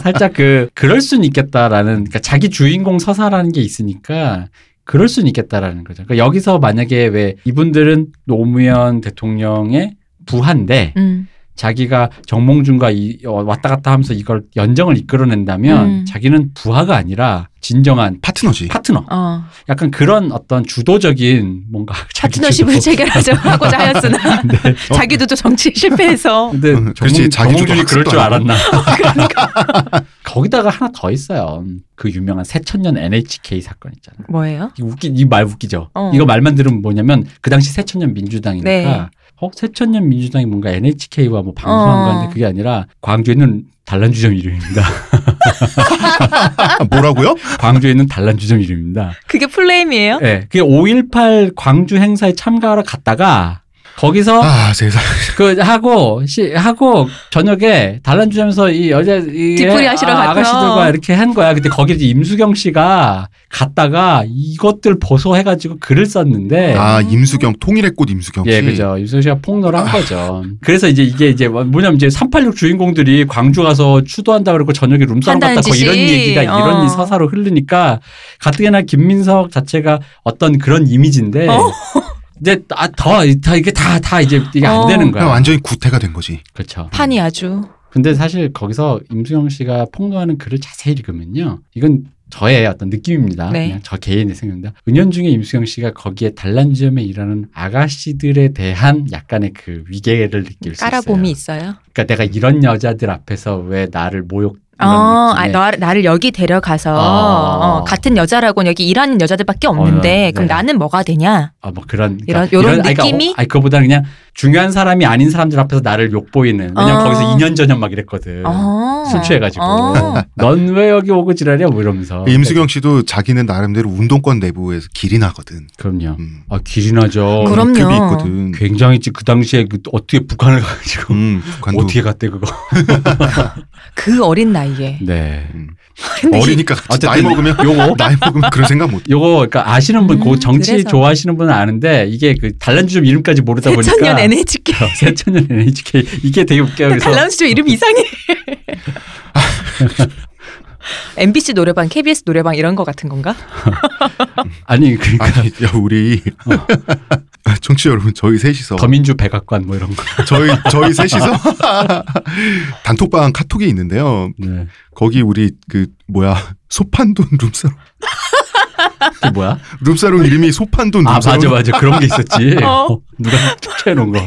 살짝 그, 그럴 수는 있겠다라는, 그러니까 자기 주인공 서사라는 게 있으니까 그럴 수는 있겠다라는 거죠. 그러니까 여기서 만약에 왜 이분들은 노무현 대통령의 부하인데 음. 자기가 정몽준과 이, 어, 왔다 갔다 하면서 이걸 연정을 이끌어낸다면 음. 자기는 부하가 아니라 진정한 파트너지. 파트너. 어. 약간 그런 어떤 주도적인 뭔가 자기 파트너십을 주도. 체결하자 하고자 하였으나 네. 자기도 또 정치에 실패해서 근데 음, 정몽, 그렇지. 정몽준이 그럴 줄 학습도 하고. 알았나? 거기다가 하나 더 있어요. 그 유명한 새천년 NHK 사건 있잖아. 뭐예요? 이 웃기 이 말 웃기죠. 어. 이거 말만 들으면 뭐냐면 그 당시 새천년 민주당이니까 네. 어 새천년 민주당이 뭔가 NHK와 뭐 방송한 어. 건데 그게 아니라 광주에는 단란주점 이름입니다. 아, 뭐라고요? 광주에는 단란주점 이름입니다. 그게 플레임이에요? 예. 그게 5.18 광주 행사에 참가하러 갔다가 거기서 아 세상. 그 하고 시, 하고 저녁에 단란주점에서 이 여자 이 뒤풀이 하시러 아. 아가씨들과 이렇게 한 거야. 근데 거기 이제 임수경 씨가 갔다가 이것들 보소 해가지고 글을 썼는데 아 임수경 통일의 꽃 임수경 씨. 예, 그죠. 임수경 씨가 폭로를 한 거죠. 그래서 이제 이게 이제 뭐냐면 이제 386 주인공들이 광주 가서 추도한다 그러고 저녁에 한다는 갔다 거 이런 짓이. 얘기가 이런 어. 서사로 흐르니까 가뜩이나 김민석 자체가 어떤 그런 이미지인데 어. 이제 아, 더, 더 이게 다, 다 이제 이게 안 어. 되는 거야. 그냥 완전히 구태가 된 거지. 그렇죠. 판이 아주 근데 사실 거기서 임수영 씨가 폭로하는 글을 자세히 읽으면요. 이건 저의 어떤 느낌입니다. 네. 그냥 저 개인의 생각입니다. 은연중에 임수영 씨가 거기에 단란주점에 일하는 아가씨들에 대한 약간의 그 위계를 느낄 수 깔아봄이 있어요. 있어요. 그러니까 내가 이런 여자들 앞에서 왜 나를 모욕 어, 이런 아, 나, 나를 여기 데려가서 어. 어, 같은 여자라고는 여기 일하는 여자들밖에 없는데 어, 그럼 네. 나는 뭐가 되냐? 아, 뭐 그런 이런- 요런 아니, 그러니까 느낌이? 어, 아니 그거보다 그냥 중요한 사람이 아닌 사람들 앞에서 나를 욕보이는 왜냐면 어. 거기서 2년 전년 막 이랬거든. 어. 술 취해가지고 어. 넌왜 여기 오고 지랄이야 뭐 이러면서 임수경 씨도 자기는 나름대로 운동권 내부에서 길이 나거든. 그럼요. 음. 아 길이 나죠. 그럼요. 급이 있거든. 굉장히 지- 그 당시에 그 어떻게 북한을 가가지고 음, 북한도 어떻게 갔대 그거. 그 어린 나이에. 네. 음. 어리니까 어쨌든 나이 먹으면 요거 나이 먹으면 그런 생각 못. 요거 그러니까 아시는 분, 음, 그 정치 그래서. 좋아하시는 분은 아는데 이게 그 단란주점 이름까지 모르다 보니까 NHK. 새천년 NHK 이게 되게 웃겨요. 그래서 달라운스 이름 이상해. MBC 노래방, KBS 노래방 이런 거 같은 건가? 아니 그러니까 아니, 야, 우리 청취자 여러분 저희 셋이서 더민주 백악관 뭐 이런 거. 저희 저희 셋이서 단톡방 카톡이 있는데요. 네. 거기 우리 그 뭐야 소판돈 룸사롱 그게 뭐야? 룸사롱 이름이 소판돈 아 룸사롱. 맞아 맞아 그런 게 있었지. 어. 어, 누가 캡처해 놓은 거.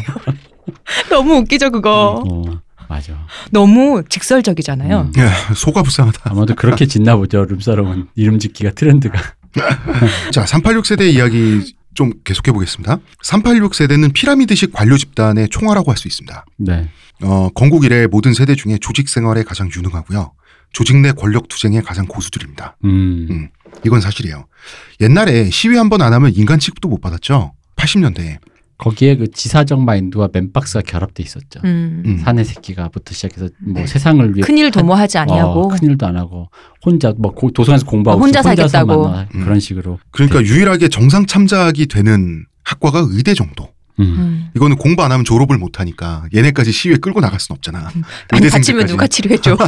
너무 웃기죠 그거. 어, 맞아. 너무 직설적이잖아요. 음. 야, 소가 불쌍하다. 아마도 그렇게 짓나 보죠. 룸사롱은 이름 짓기가 트렌드가. 자, 386 세대 이야기 좀 계속해 보겠습니다. 386 세대는 피라미드식 관료 집단의 총화라고 할 수 있습니다. 네. 어, 건국 이래 모든 세대 중에 조직 생활에 가장 유능하고요. 조직 내 권력 투쟁에 가장 고수들입니다. 음. 음. 이건 사실이에요. 옛날에 시위 한 번 안 하면 인간 취급도 못 받았죠. 80년대에. 거기에 그 지사적 마인드와 맨박스가 결합돼 있었죠. 음. 음. 사내 새끼가부터 시작해서 뭐 네. 세상을 위해 큰일 도모하지 아니하고 어, 큰일도 안 하고 혼자 뭐 고- 도서관에서 공부하고 어, 혼자 살겠다고. 와. 음. 그런 식으로. 그러니까 유일하게 정상 참작이 되는 학과가 의대 정도. 음. 음. 이거는 공부 안 하면 졸업을 못 하니까 얘네까지 시위에 끌고 나갈 순 없잖아. 아니 다치면 누가 치료해줘?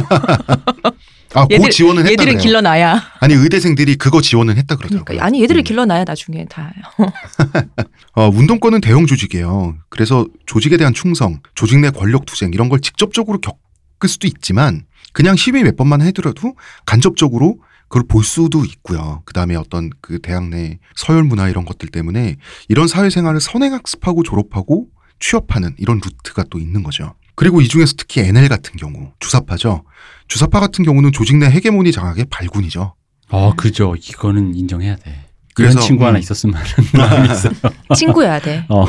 아, 그 얘들- 지원은 했다 얘들은 그래요. 길러놔야. 아니 의대생들이 그거 지원은 했다 그러더라고요. 그러니까 아니 얘들을 음. 길러놔야 나중에 다. 어, 운동권은 대형 조직이에요. 그래서 조직에 대한 충성, 조직 내 권력 투쟁 이런 걸 직접적으로 겪을 수도 있지만 그냥 시위 몇 번만 해더라도 간접적으로 그걸 볼 수도 있고요. 그 다음에 어떤 그 대학 내 서열 문화 이런 것들 때문에 이런 사회생활을 선행학습하고 졸업하고 취업하는 이런 루트가 또 있는 거죠. 그리고 이 중에서 특히 NL 같은 경우 주사파죠. 주사파 같은 경우는 조직 내 헤게모니 장악의 발군이죠. 어, 그죠. 이거는 인정해야 돼. 그래서, 친구 하나 음. 있었으면 하는 마음이 있어요. 친구여야 돼. 어.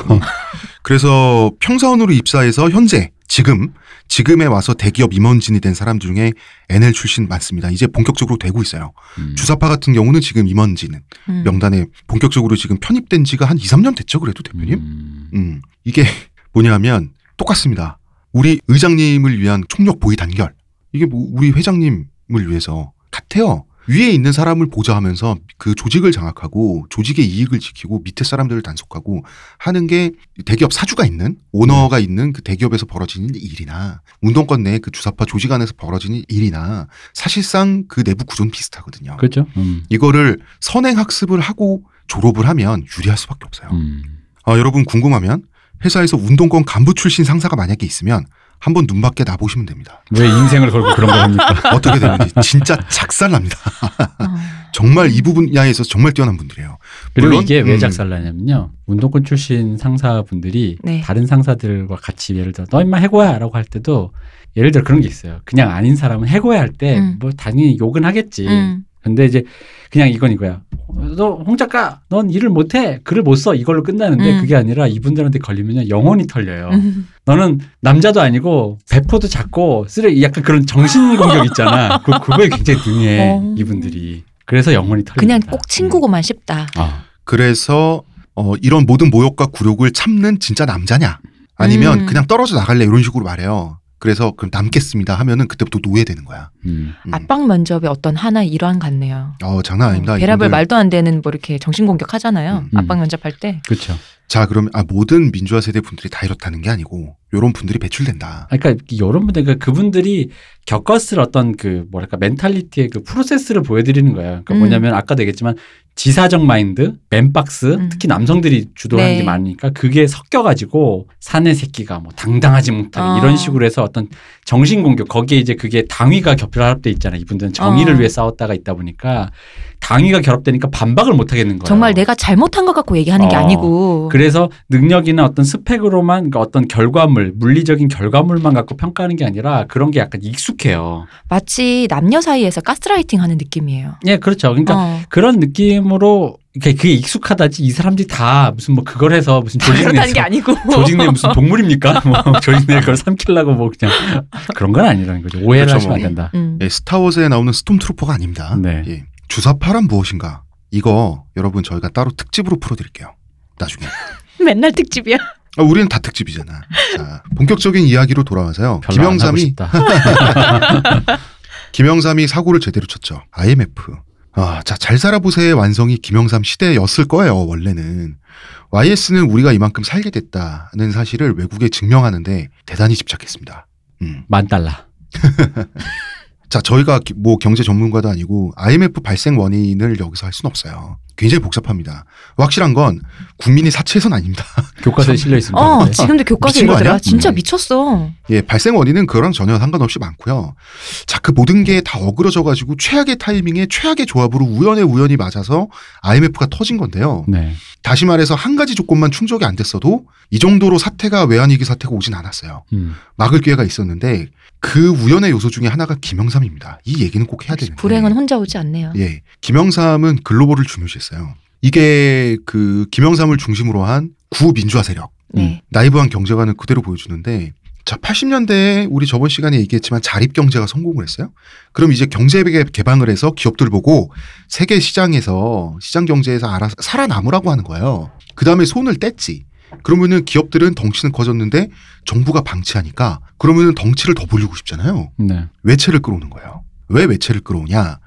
그래서 평사원으로 입사해서 현재 지금 지금에 와서 대기업 임원진이 된 사람들 중에 NL 출신 많습니다. 이제 본격적으로 되고 있어요. 음. 주사파 같은 경우는 지금 임원진 음. 명단에 본격적으로 지금 편입된 지가 한 2, 3년 됐죠. 그래도 대표님. 음. 음. 이게 뭐냐면 똑같습니다. 우리 의장님을 위한 총력 보위 단결. 이게 뭐 우리 회장님을 위해서 같아요. 위에 있는 사람을 보좌하면서 그 조직을 장악하고 조직의 이익을 지키고 밑에 사람들을 단속하고 하는 게 대기업 사주가 있는 오너가 있는 그 대기업에서 벌어지는 일이나 운동권 내 그 주사파 조직 안에서 벌어지는 일이나 사실상 그 내부 구조는 비슷하거든요. 그렇죠. 음. 이거를 선행 학습을 하고 졸업을 하면 유리할 수밖에 없어요. 음. 아, 여러분 궁금하면 회사에서 운동권 간부 출신 상사가 만약에 있으면 한번 눈 밖에 나 보시면 됩니다. 왜 인생을 걸고 그런 걸 합니까? 어떻게 되는지 진짜 작살납니다. 어. 정말 이 부분야에서 정말 뛰어난 분들이에요. 그리고 물론, 이게 왜 음. 작살나냐면요. 운동권 출신 상사분들이 네. 다른 상사들과 같이 예를 들어 너 임마 해고야 라고 할 때도 예를 들어 그런 게 있어요. 그냥 아닌 사람은 해고야 할때 음. 뭐 당연히 욕은 하겠지. 음. 근데 이제 그냥 이건 이거야. 너홍 작가, 넌 일을 못해, 글을 못 써 이걸로 끝나는데 음. 그게 아니라 이분들한테 걸리면 영혼이 털려요. 음. 너는 남자도 아니고 배포도 작고 쓰레기 약간 그런 정신 공격 있잖아. 그 그거에 굉장히 능해 어. 이분들이. 그래서 영혼이 털린다. 그냥 꼭 친구고만 싶다. 아, 그래서 어, 이런 모든 모욕과 굴욕을 참는 진짜 남자냐? 아니면 음. 그냥 떨어져 나갈래 이런 식으로 말해요. 그래서 그럼 남겠습니다 하면은 그때부터 노예되는 거야. 음. 음. 압박 면접의 어떤 하나의 일환 같네요. 어 장난 아닙니다. 어, 배랍을 이분들. 말도 안 되는 뭐 이렇게 정신 공격 하잖아요. 음. 압박 면접할 때. 그렇죠. 자 그러면 아 모든 민주화 세대 분들이 다 이렇다는 게 아니고 요런 분들이 배출된다. 아, 그러니까 이런 분들 그러니까 그분들이 겪었을 어떤 그 뭐랄까 멘탈리티의 그 프로세스를 보여드리는 거예요. 그러니까 음. 뭐냐면 아까도 얘기했지만 지사적 마인드, 맨박스, 음. 특히 남성들이 주도하는 네. 게 많으니까 그게 섞여가지고 사내 새끼가 뭐 당당하지 못하게 어. 이런 식으로 해서 어떤 정신 공격 거기에 이제 그게 당위가 결합돼 있잖아요. 이분들은 정의를 어. 위해 싸웠다가 있다 보니까 당위가 결합되니까 반박을 못 하겠는 거예요. 정말 내가 잘못한 것 갖고 얘기하는 게 어. 아니고. 그래서 능력이나 어떤 스펙으로만 그러니까 어떤 결과물, 물리적인 결과물만 갖고 평가하는 게 아니라 그런 게 약간 익숙해요. 마치 남녀 사이에서 가스라이팅 하는 느낌이에요. 예, 그렇죠. 그러니까 어. 그런 느낌으로 그게 익숙하다지 이 사람들이 다 무슨 뭐 그걸 해서 무슨 조직 그렇다는 게 내에서 아니고. 조직 내 무슨 동물입니까? 뭐 조직 내 그걸 삼키려고 뭐 그냥 그런 건 아니라는 거죠. 오해를 그렇죠, 하시면 안 뭐. 된다. 음. 예, 스타워즈에 나오는 스톰트루퍼가 아닙니다. 네. 예. 주사파란 무엇인가? 이거 여러분 저희가 따로 특집으로 풀어드릴게요. 나중에. 맨날 특집이야. 아, 우리는 다 특집이잖아. 자, 본격적인 이야기로 돌아와서요. 김영삼이 싶다. 김영삼이 사고를 제대로 쳤죠. IMF. 아, 자, 잘 살아보세의 완성이 김영삼 시대였을 거예요, 원래는. YS는 우리가 이만큼 살게 됐다는 사실을 외국에 증명하는데 대단히 집착했습니다. 음. 만 달러. 자, 저희가 기- 뭐 경제 전문가도 아니고 IMF 발생 원인을 여기서 할 수는 없어요. 굉장히 복잡합니다. 확실한 건 국민이 사치해서는 아닙니다. 교과서에 실려 있습니다. 어, 근데. 지금도 교과서 거. 아니야? 진짜 음. 미쳤어. 예, 발생 원인은 그거랑 전혀 상관없이 많고요. 자, 그 모든 게 다 어그러져 가지고 최악의 타이밍에 최악의 조합으로 우연의 우연이 맞아서 IMF가 터진 건데요. 네. 다시 말해서 한 가지 조건만 충족이 안 됐어도 이 정도로 사태가 외환위기 사태가 오진 않았어요. 음. 막을 기회가 있었는데 그 우연의 요소 중에 하나가 김영삼입니다. 이 얘기는 꼭 해야 되는데. 불행은 혼자 오지 않네요. 예. 김영삼은 글로벌을 중요시했어요. 이게 그 김영삼을 중심으로 한 구민주화 세력. 네. 나이브한 경제관을 그대로 보여주는데 자 80년대에 우리 저번 시간에 얘기했지만 자립 경제가 성공을 했어요. 그럼 이제 경제 개방을 해서 기업들 보고 세계 시장에서 시장 경제에서 알아서 살아남으라고 하는 거예요. 그 다음에 손을 뗐지. 그러면은 기업들은 덩치는 커졌는데 정부가 방치하니까 그러면은 덩치를 더 불리고 싶잖아요. 네. 외채를 끌어오는 거예요. 왜 외채를 끌어오냐?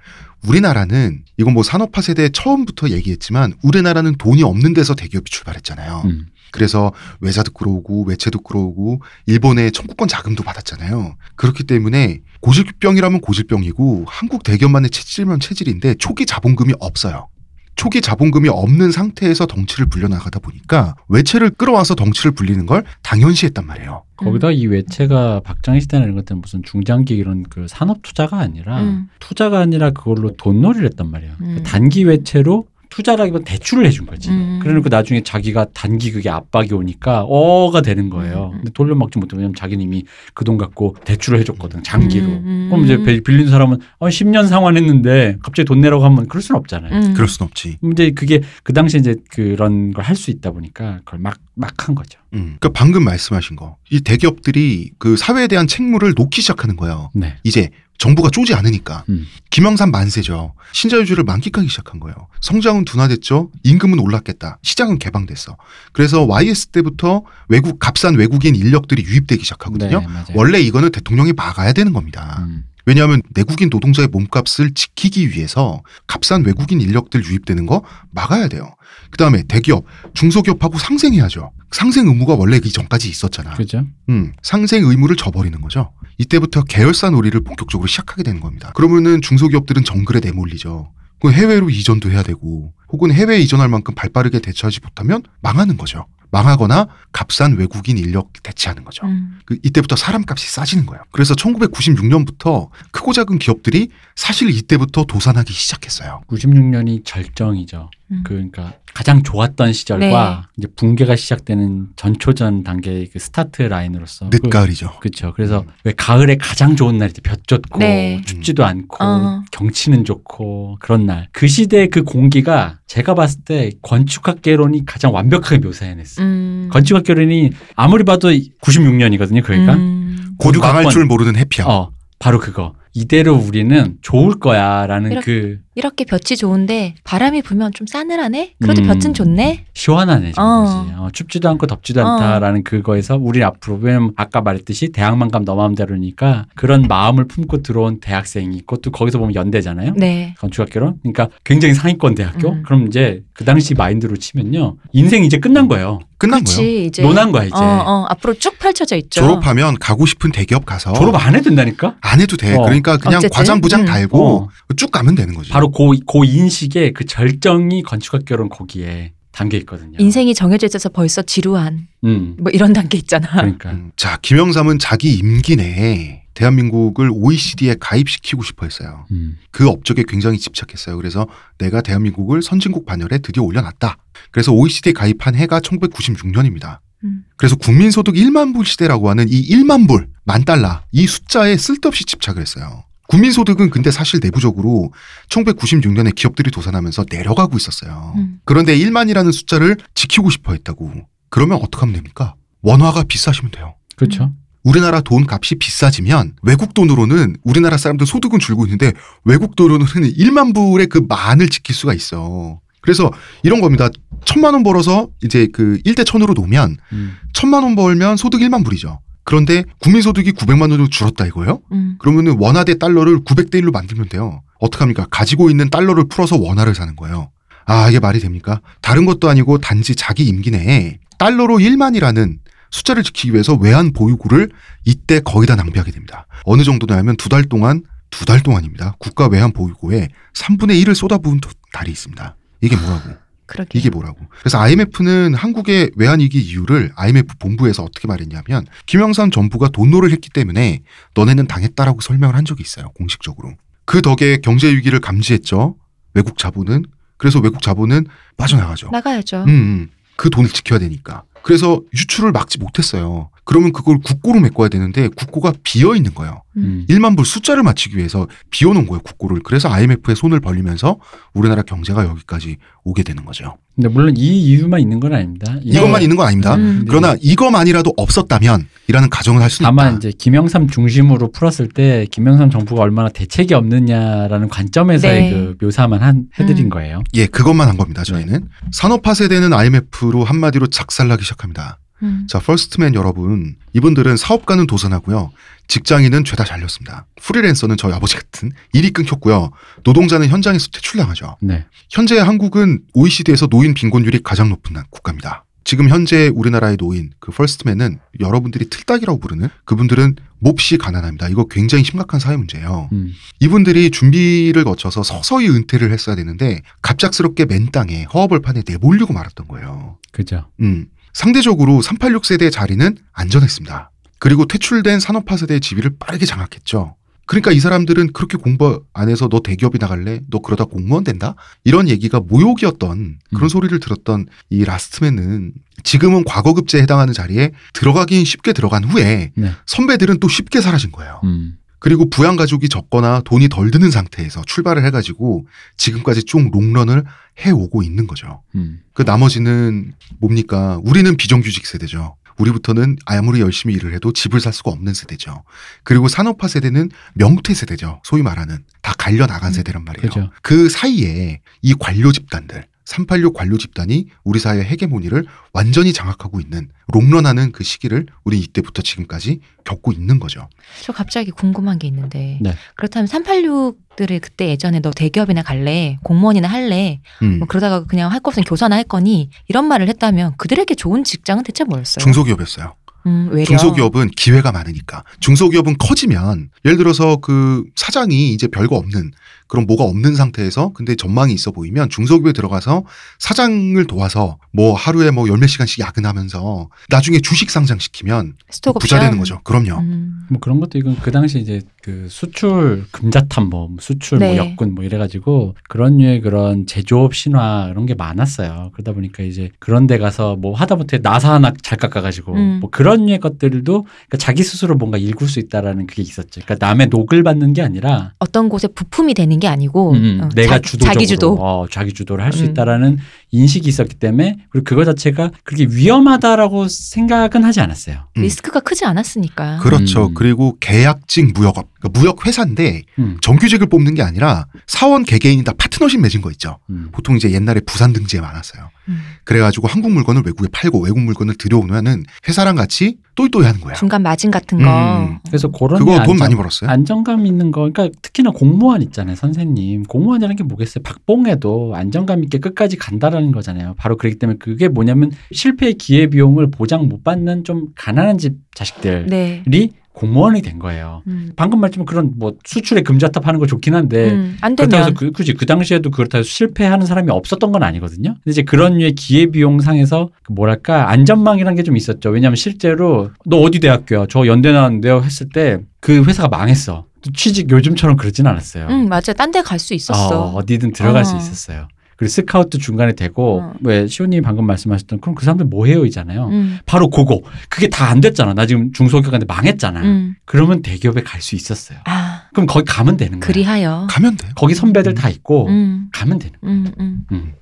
우리나라는 이건 뭐 산업화 세대 처음부터 얘기했지만 우리나라는 돈이 없는 데서 대기업이 출발했잖아요. 음. 그래서 외자도 끌어오고 외채도 끌어오고 일본의 청구권 자금도 받았잖아요. 그렇기 때문에 고질병이라면 고질병이고 한국 대기업만의 체질면 체질인데 초기 자본금이 없어요. 초기 자본금이 없는 상태에서 덩치를 불려나가다 보니까 외채를 끌어와서 덩치를 불리는 걸 당연시했단 말이에요. 거기다 이 외채가 박정희 시대나 이런 것들은 무슨 중장기 이런 그 산업 투자가 아니라 음. 투자가 아니라 그걸로 돈놀이를 했단 말이야. 음. 단기 외채로 투자라기보다 대출을 해준 거지. 음. 그래놓고 나중에 자기가 단기 그게 압박이 오니까 어가 되는 거예요. 음. 근데 돌려막지 못해. 왜냐면 자기는 이미 그 돈 갖고 대출을 해줬거든. 장기로. 음. 그럼 이제 빌- 빌린 사람은 어, 10년 상환했는데 갑자기 돈 내라고 하면 그럴 수는 없잖아요. 음. 그럴 순 없지. 근데 그게 그 당시에 이제 그런 걸 할 수 있다 보니까 그걸 막, 막 한 거죠. 음. 그러니까 방금 말씀하신 거. 이 대기업들이 그 사회에 대한 책무를 놓기 시작하는 거예요. 네. 이제 정부가 쪼지 않으니까. 음. 김영삼 만세죠. 신자유주의를 만끽하기 시작한 거예요. 성장은 둔화됐죠. 임금은 올랐겠다. 시장은 개방됐어. 그래서 YS 때부터 외국 값싼 외국인 인력들이 유입되기 시작하거든요. 네. 원래 이거는 대통령이 막아야 되는 겁니다. 음. 왜냐하면 내국인 노동자의 몸값을 지키기 위해서 값싼 외국인 인력들 유입되는 거 막아야 돼요. 그 다음에 대기업, 중소기업하고 상생해야죠. 상생 의무가 원래 그 이전까지 있었잖아. 그죠? 음, 상생 의무를 저버리는 거죠. 이때부터 계열사 놀이를 본격적으로 시작하게 되는 겁니다. 그러면은 중소기업들은 정글에 내몰리죠. 그 해외로 이전도 해야 되고, 혹은 해외에 이전할 만큼 발빠르게 대처하지 못하면 망하는 거죠. 망하거나 값싼 외국인 인력 대체하는 거죠. 음. 그 이때부터 사람값이 싸지는 거예요. 그래서 1996년부터 크고 작은 기업들이 사실 이때부터 도산하기 시작했어요. 96년이 절정이죠. 음. 그러니까 가장 좋았던 시절과 이제 붕괴가 시작되는 전초전 단계의 그 스타트 라인으로서 늦가을이죠. 그렇죠. 그래서 왜 가을에 가장 좋은 날이 볕 좋고 네. 춥지도 않고 어. 경치는 좋고 그런 날. 그 시대의 그 공기가 제가 봤을 때 건축학개론이 가장 완벽하게 묘사해냈어요. 음. 건축학개론이 아무리 봐도 96년이거든요. 그러니까 음. 곧 구륙학번. 망할 줄 모르는 해피함. 어 바로 그거. 이대로 우리는 좋을 거야라는 그 이렇게 볕이 좋은데 바람이 불면 좀 싸늘하네. 그래도 음. 볕은 좋네. 시원하네 지금 어. 어, 춥지도 않고 덥지도 어. 않다라는 그거에서 우리 앞으로 왜냐면 아까 말했듯이 대학만 가면 너 마음대로니까 그런 마음을 품고 들어온 대학생이 그것도 거기서 보면 연대잖아요. 네. 건축학개론 그러니까 굉장히 상위권 대학교 음. 그럼 이제 그 당시 마인드로 치면요 인생 이제 끝난 거예요 끝난 거예요. 그렇지 이제 논한 거야 이제 어, 어, 앞으로 쭉 펼쳐져 있죠. 졸업하면 가고 싶은 대기업 가서 졸업 안 해도 된다니까 안 해도 돼. 어. 그러니까 그냥 어쨌든. 과장 부장 음. 달고 어. 쭉 가면 되는 거지. 바로 고, 고 인식의 그 절정이 건축학개론 거기에 담겨 있거든요 인생이 정해져 있어서 벌써 지루한 음 뭐 이런 단계 있잖아. 그러니까 음, 자, 김영삼은 자기 임기 내에 대한민국을 OECD에 가입시키고 싶어 했어요. 음. 그 업적에 굉장히 집착했어요. 그래서 내가 대한민국을 선진국 반열에 드디어 올려놨다. 그래서 OECD에 가입한 해가 1996년입니다. 음. 그래서 국민소득 1만 불 시대라고 하는 이 1만 불, 만 달러, 이 숫자에 쓸데없이 집착을 했어요. 국민소득은 근데 사실 내부적으로 1996년에 기업들이 도산하면서 내려가고 있었어요. 음. 그런데 1만이라는 숫자를 지키고 싶어 했다고. 그러면 어떻게 하면 됩니까? 원화가 비싸시면 돼요. 그렇죠 우리나라 돈 값이 비싸지면 외국 돈으로는 우리나라 사람들 소득은 줄고 있는데 외국 돈으로는 1만 불의 그 만을 지킬 수가 있어. 그래서 이런 겁니다. 천만 원 벌어서 이제 그 1대 천으로 놓으면 음. 천만 원 벌면 소득 1만 불이죠. 그런데 국민소득이 900만 원으로 줄었다 이거예요? 음. 그러면은 원화 대 달러를 900대 1로 만들면 돼요. 어떡합니까? 가지고 있는 달러를 풀어서 원화를 사는 거예요. 아, 이게 말이 됩니까? 다른 것도 아니고 단지 자기 임기 내에 달러로 1만이라는 숫자를 지키기 위해서 외환 보유고를 이때 거의 다 낭비하게 됩니다. 어느 정도냐면 두 달 동안 두 달 동안입니다. 국가 외환 보유고에 3분의 1을 쏟아부은 도- 달이 있습니다. 이게 뭐라고? 그러게. 이게 뭐라고? 그래서 IMF는 한국의 외환위기 이유를 IMF 본부에서 어떻게 말했냐면 김영삼 정부가 돈노를 했기 때문에 너네는 당했다라고 설명을 한 적이 있어요. 공식적으로. 그 덕에 경제 위기를 감지했죠. 외국 자본은. 그래서 외국 자본은 빠져나가죠. 나가야죠. 음, 음. 그 돈을 지켜야 되니까. 그래서 유출을 막지 못했어요. 그러면 그걸 국고로 메꿔야 되는데 국고가 비어 있는 거예요. 음. 1만 불 숫자를 맞추기 위해서 비워 놓은 거예요, 국고를. 그래서 IMF에 손을 벌리면서 우리나라 경제가 여기까지 오게 되는 거죠. 근데 물론 이 이유만 있는 건 아닙니다 이- 이것만 있는 건 아닙니다. 음. 그러나 이것만이라도 없었다면 이라는 가정을 할 수는 다만 있다. 이제 김영삼 중심으로 풀었을 때 김영삼 정부가 얼마나 대책이 없느냐라는 관점에서의 네. 그 묘사만 한, 해드린 음. 거예요. 예, 그것만 한 겁니다. 저희는 산업화 세대는 IMF로 한마디로 작살나기 시작합니다. 음. 자, 퍼스트맨 여러분, 이분들은 사업가는 도산하고요, 직장인은 죄다 잘렸습니다. 프리랜서는 저희 아버지 같은 일이 끊겼고요, 노동자는 현장에서 퇴출당하죠. 네. 현재 한국은 OECD에서 노인 빈곤율이 가장 높은 국가입니다. 지금 현재 우리나라의 노인 그 퍼스트맨은 여러분들이 틀딱이라고 부르는 그분들은 몹시 가난합니다. 이거 굉장히 심각한 사회 문제예요. 음. 이분들이 준비를 거쳐서 서서히 은퇴를 했어야 되는데 갑작스럽게 맨 땅에 허허벌판에 내몰리고 말았던 거예요. 그죠. 음, 상대적으로 386 세대의 자리는 안전했습니다. 그리고 퇴출된 산업화 세대의 지위를 빠르게 장악했죠. 그러니까 이 사람들은 그렇게 공부 안 해서 너 대기업이 나갈래? 너 그러다 공무원 된다? 이런 얘기가 모욕이었던 그런 음. 소리를 들었던 이 라스트맨은 지금은 과거급제에 해당하는 자리에 들어가긴 쉽게 들어간 후에 네. 선배들은 또 쉽게 사라진 거예요. 음. 그리고 부양 가족이 적거나 돈이 덜 드는 상태에서 출발을 해가지고 지금까지 쭉 롱런을 해오고 있는 거죠. 음. 그 나머지는 뭡니까? 우리는 비정규직 세대죠. 우리부터는 아무리 열심히 일을 해도 집을 살 수가 없는 세대죠. 그리고 산업화 세대는 명퇴 세대죠. 소위 말하는 다 갈려 나간 음, 세대란 말이에요. 그죠. 그 사이에 이 관료 집단들, 386 관료 집단이 우리 사회의 헤게모니를 완전히 장악하고 있는 롱런하는 그 시기를 우리 이때부터 지금까지 겪고 있는 거죠. 저 갑자기 궁금한 게 있는데 네. 그렇다면 386들을 그때 예전에 너 대기업이나 갈래 공무원이나 할래 음. 뭐 그러다가 그냥 할 거 없으면 교사나 할 거니 이런 말을 했다면 그들에게 좋은 직장은 대체 뭐였어요? 중소기업이었어요. 음. 중소기업은 기회가 많으니까. 중소기업은 커지면 예를 들어서 그 사장이 이제 별거 없는 그럼 뭐가 없는 상태에서 근데 전망이 있어 보이면 중소기업에 들어가서 사장을 도와서 뭐 하루에 뭐 열몇 시간씩 야근하면서 나중에 주식 상장시키면 스톡 부자. 되는 거죠. 그럼요. 음. 뭐 그런 것도 이건 그 당시 이제 그 수출 금자탑 뭐 수출 네. 뭐 역군 뭐 이래가지고 그런 류의 그런 제조업 신화 이런 게 많았어요. 그러다 보니까 이제 그런 데 가서 뭐 하다못해 나사 하나 잘 깎아가지고 음. 뭐 그런 류의 것들도 그러니까 자기 스스로 뭔가 일굴 수 있다라는 그게 있었죠. 그러니까 남의 녹을 받는 게 아니라 어떤 곳에 부품이 되는 게 아니고 음, 어, 내가 자- 주도적으로 자기 주도. 어, 자기 주도를 할수 음. 있다라는 인식이 있었기 때문에 그리고 그거 자체가 그렇게 위험하다라고 생각은 하지 않았어요. 음. 리스크가 크지 않았으니까. 그렇죠. 음. 그리고 계약직 무역업, 그러니까 무역 회사인데 음, 정규직을 뽑는 게 아니라 사원 개개인이 다 파트너십 맺은 거 있죠. 음. 보통 이제 옛날에 부산 등지에 많았어요. 음. 그래가지고 한국 물건을 외국에 팔고 외국 물건을 들여오면은 회사랑 같이 또이또이 하는 거야. 중간 마진 같은 거. 음. 그래서 그런 그거 류의 돈 안정- 많이 벌었어요. 안정감 있는 거, 그러니까 특히나 공무원 있잖아요, 선생님. 공무원이라는 게 뭐겠어요? 박봉해도 안정감 있게 끝까지 간다라는 거잖아요. 바로 그렇기 때문에 그게 뭐냐면 실패의 기회 비용을 보장 못 받는 좀 가난한 집 자식들이 네. 공무원이 된 거예요. 음. 방금 말했지만 그런 뭐 수출에 금자탑 하는 거 좋긴 한데 음, 안 그렇다고 해서 그, 그지 그 당시에도 그렇다고 해서 실패하는 사람이 없었던 건 아니거든요. 근데 이제 그런 류의 기회 비용 상에서 그 뭐랄까 안전망이라는 게 좀 있었죠. 왜냐하면 실제로 너 어디 대학교야? 저 연대 나왔는데요 했을 때 그 회사가 망했어. 취직 요즘처럼 그러진 않았어요. 음, 맞아. 딴 데 갈 수 있었어. 어, 디든 들어갈 어. 수 있었어요. 그리고 스카우트 중간에 되고 어. 왜 시호님이 방금 말씀하셨던 그럼 그 사람들 뭐 해요이잖아요. 음, 바로 그거 그게 다 안 됐잖아. 나 지금 중소기업한테 망했잖아. 음. 그러면 대기업에 갈 수 있었어요. 아, 그럼 거기 가면 되는 거야. 그리하여. 가면 돼요. 거기 선배들 다 있고 음, 가면 되는 거야. 음, 음. 음.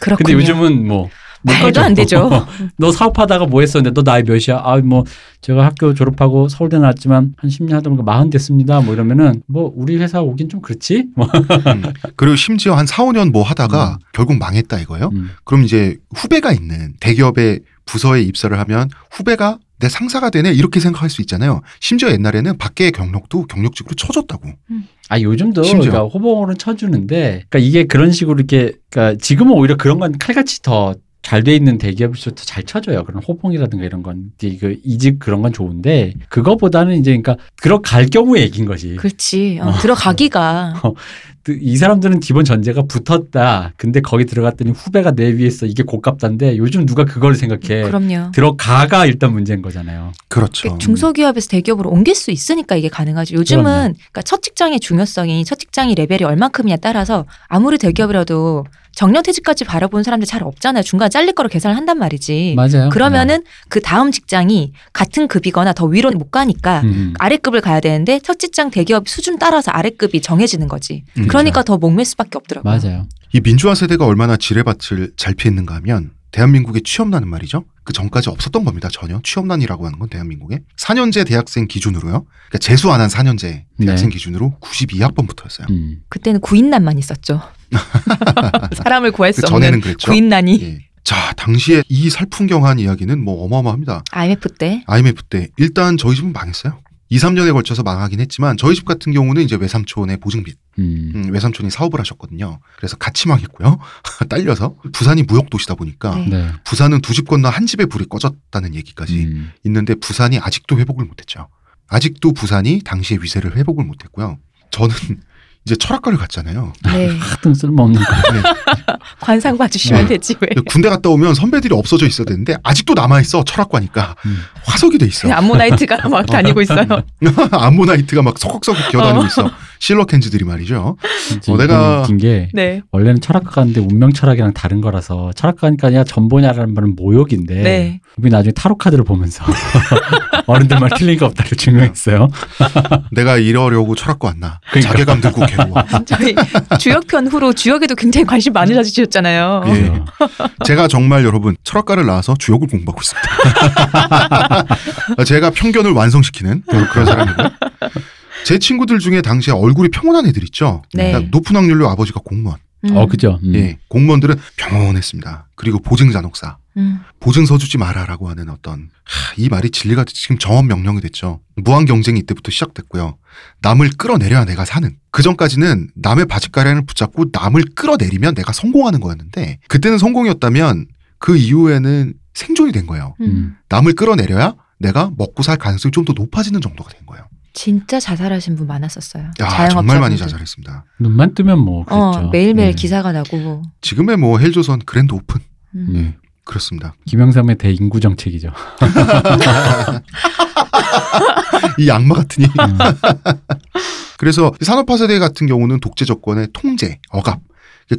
그렇군요. 근데 요즘은 뭐 말도 안 되죠. 너 사업하다가 뭐 했었는데 너 나이 몇이야? 아 뭐 제가 학교 졸업하고 서울대 나왔지만 한 10년 하다 보니까 마흔 됐습니다. 뭐 이러면은 뭐 우리 회사 오긴 좀 그렇지. 뭐. 음. 그리고 심지어 한 4, 5년 뭐 하다가 음. 결국 망했다 이거예요. 음. 그럼 이제 후배가 있는 대기업의 부서에 입사를 하면 후배가 내 상사가 되네 이렇게 생각할 수 있잖아요. 심지어 옛날에는 밖의 경력도 경력직으로 쳐줬다고. 아 요즘도 심지어. 그러니까 호봉으로는 쳐주는데 그러니까 이게 그런 식으로 이렇게 그러니까 지금은 오히려 그런 건 칼같이 더 잘 돼 있는 대기업일수록 더잘 쳐줘요. 그런 호봉이라든가 이런 건 이그 이직 그런 건 좋은데 그거보다는 이제 그러니까 들어갈 경우의 얘기인 거지. 그렇지. 어, 어. 들어가기가. 그- 이 사람들은 기본 전제가 붙었다. 근데 거기 들어갔더니 후배가 내 위에 있어. 이게 고깝다인데 요즘 누가 그걸 생각해. 그럼요. 들어가가 일단 문제인 거잖아요. 그렇죠. 중소기업에서 대기업으로 옮길 수 있으니까 이게 가능하죠. 요즘은. 그러니까 첫 직장의 중요성이 첫 직장이 레벨이 얼만큼이냐 따라서 아무리 대기업이라도 정년퇴직까지 바라보는 사람들 잘 없잖아요. 중간에 잘릴 거로 계산을 한단 말이지. 맞아요. 그러면은 그 다음 직장이 같은 급이거나 더 위로 못 가니까 음. 아래급을 가야 되는데 첫 직장 대기업 수준 따라서 아래급이 정해지는 거지. 음. 그러니까 더 목맬 수밖에 없더라고요. 맞아요. 이 민주화 세대가 얼마나 지뢰밭을 잘 피했는가 하면 대한민국의 취업난은 말이죠. 그 전까지 없었던 겁니다. 전혀 취업난이라고 하는 건 대한민국에 4년제 대학생 기준으로요. 그러니까 재수 안 한 4년제 대학생 네. 기준으로 92학번부터였어요. 음. 그때는 구인난만 있었죠. 사람을 구할 수 그 없는 그랬죠. 구인난이 예. 자, 당시에 이 살풍경한 이야기는 뭐 어마어마합니다. IMF 때. IMF 때 일단 저희 집은 망했어요. 2, 3년에 걸쳐서 망하긴 했지만 저희 집 같은 경우는 이제 외삼촌의 보증빚, 음. 음, 외삼촌이 사업을 하셨거든요. 그래서 같이 망했고요. 딸려서 부산이 무역 도시다 보니까 네. 네. 부산은 두 집 건너 한 집에 불이 꺼졌다는 얘기까지 음. 있는데 부산이 아직도 회복을 못했죠. 아직도 부산이 당시의 위세를 회복을 못했고요. 저는 이제 철학과를 갔잖아요. 네. 하등 쓸모없는 거. 관상 봐주시면 되지 왜. 군대 갔다 오면 선배들이 없어져 있어야 되는데 아직도 남아 있어 철학과니까 음. 화석이 돼 있어. 그냥 암모나이트가 막 다니고 있어요. 암모나이트가 막 서걱서걱 기어다니고 어. 있어. 실러캔스들이 말이죠. 어, 내가- 웃긴 게 네. 원래는 철학과 갔는데 운명 철학이랑 다른 거라서 철학과 가니까 그냥 점 보냐라는 말은 모욕인데 네. 우리 나중에 타로 카드를 보면서 어른들 말 틀린 거 없다고 증명했어요. 내가 이러려고 철학과 왔나. 그러니까. 자괴감 들고 괴로워. 저희 주역편 후로 주역에도 굉장히 관심 많으셔주셨잖아요. 예. 어. 제가 정말 여러분 철학과를 나와서 주역을 공부하고 있습니다. 제가 편견을 완성시키는 그런 사람이고요. 제 친구들 중에 당시에 얼굴이 평온한 애들 있죠. 네. 그러니까 높은 확률로 아버지가 공무원. 음. 어 그죠. 음. 예, 공무원들은 평온했습니다. 그리고 보증잔혹사. 음. 보증서 주지 마라라고 하는 어떤 하, 이 말이 진리가 지금 정원 명령이 됐죠. 무한 경쟁이 이때부터 시작됐고요. 남을 끌어내려야 내가 사는. 그 전까지는 남의 바짓가랑을 붙잡고 남을 끌어내리면 내가 성공하는 거였는데 그때는 성공이었다면 그 이후에는 생존이 된 거예요. 음. 음. 남을 끌어내려야 내가 먹고 살 가능성이 좀 더 높아지는 정도가 된 거예요. 진짜 자살하신 분 많았었어요. 야. 정말 많이 자살했습니다. 눈만 뜨면 뭐 그랬죠. 어, 매일매일 네. 기사가 나고. 지금의 뭐 헬조선 그랜드 오픈 음. 네. 그렇습니다. 김영삼의 대인구 정책이죠. 이 악마 같으니. 음. 그래서 산업화 세대 같은 경우는 독재 정권의 통제, 억압,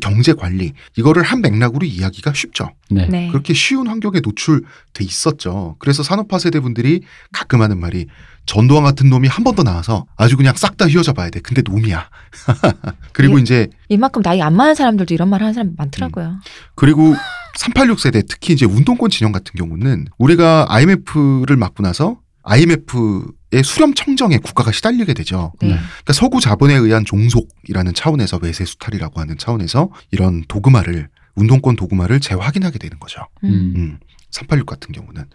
경제 관리 이거를 한 맥락으로 이해하기가 쉽죠. 네. 네. 그렇게 쉬운 환경에 노출돼 있었죠. 그래서 산업화 세대 분들이 가끔 하는 말이 전두환 같은 놈이 한 번 더 나와서 아주 그냥 싹 다 휘어잡아야 돼. 근데 놈이야. 그리고 예. 이제 이만큼 나이 안 많은 사람들도 이런 말 하는 사람 많더라고요. 그리고 386 세대 특히 이제 운동권 진영 같은 경우는 우리가 IMF를 맞고 나서 IMF의 수렴 청정에 국가가 시달리게 되죠. 네. 네. 그러니까 서구 자본에 의한 종속이라는 차원에서 외세 수탈이라고 하는 차원에서 이런 도그마를 운동권 도그마를 재확인하게 되는 거죠. 음. 음. 386 같은 경우는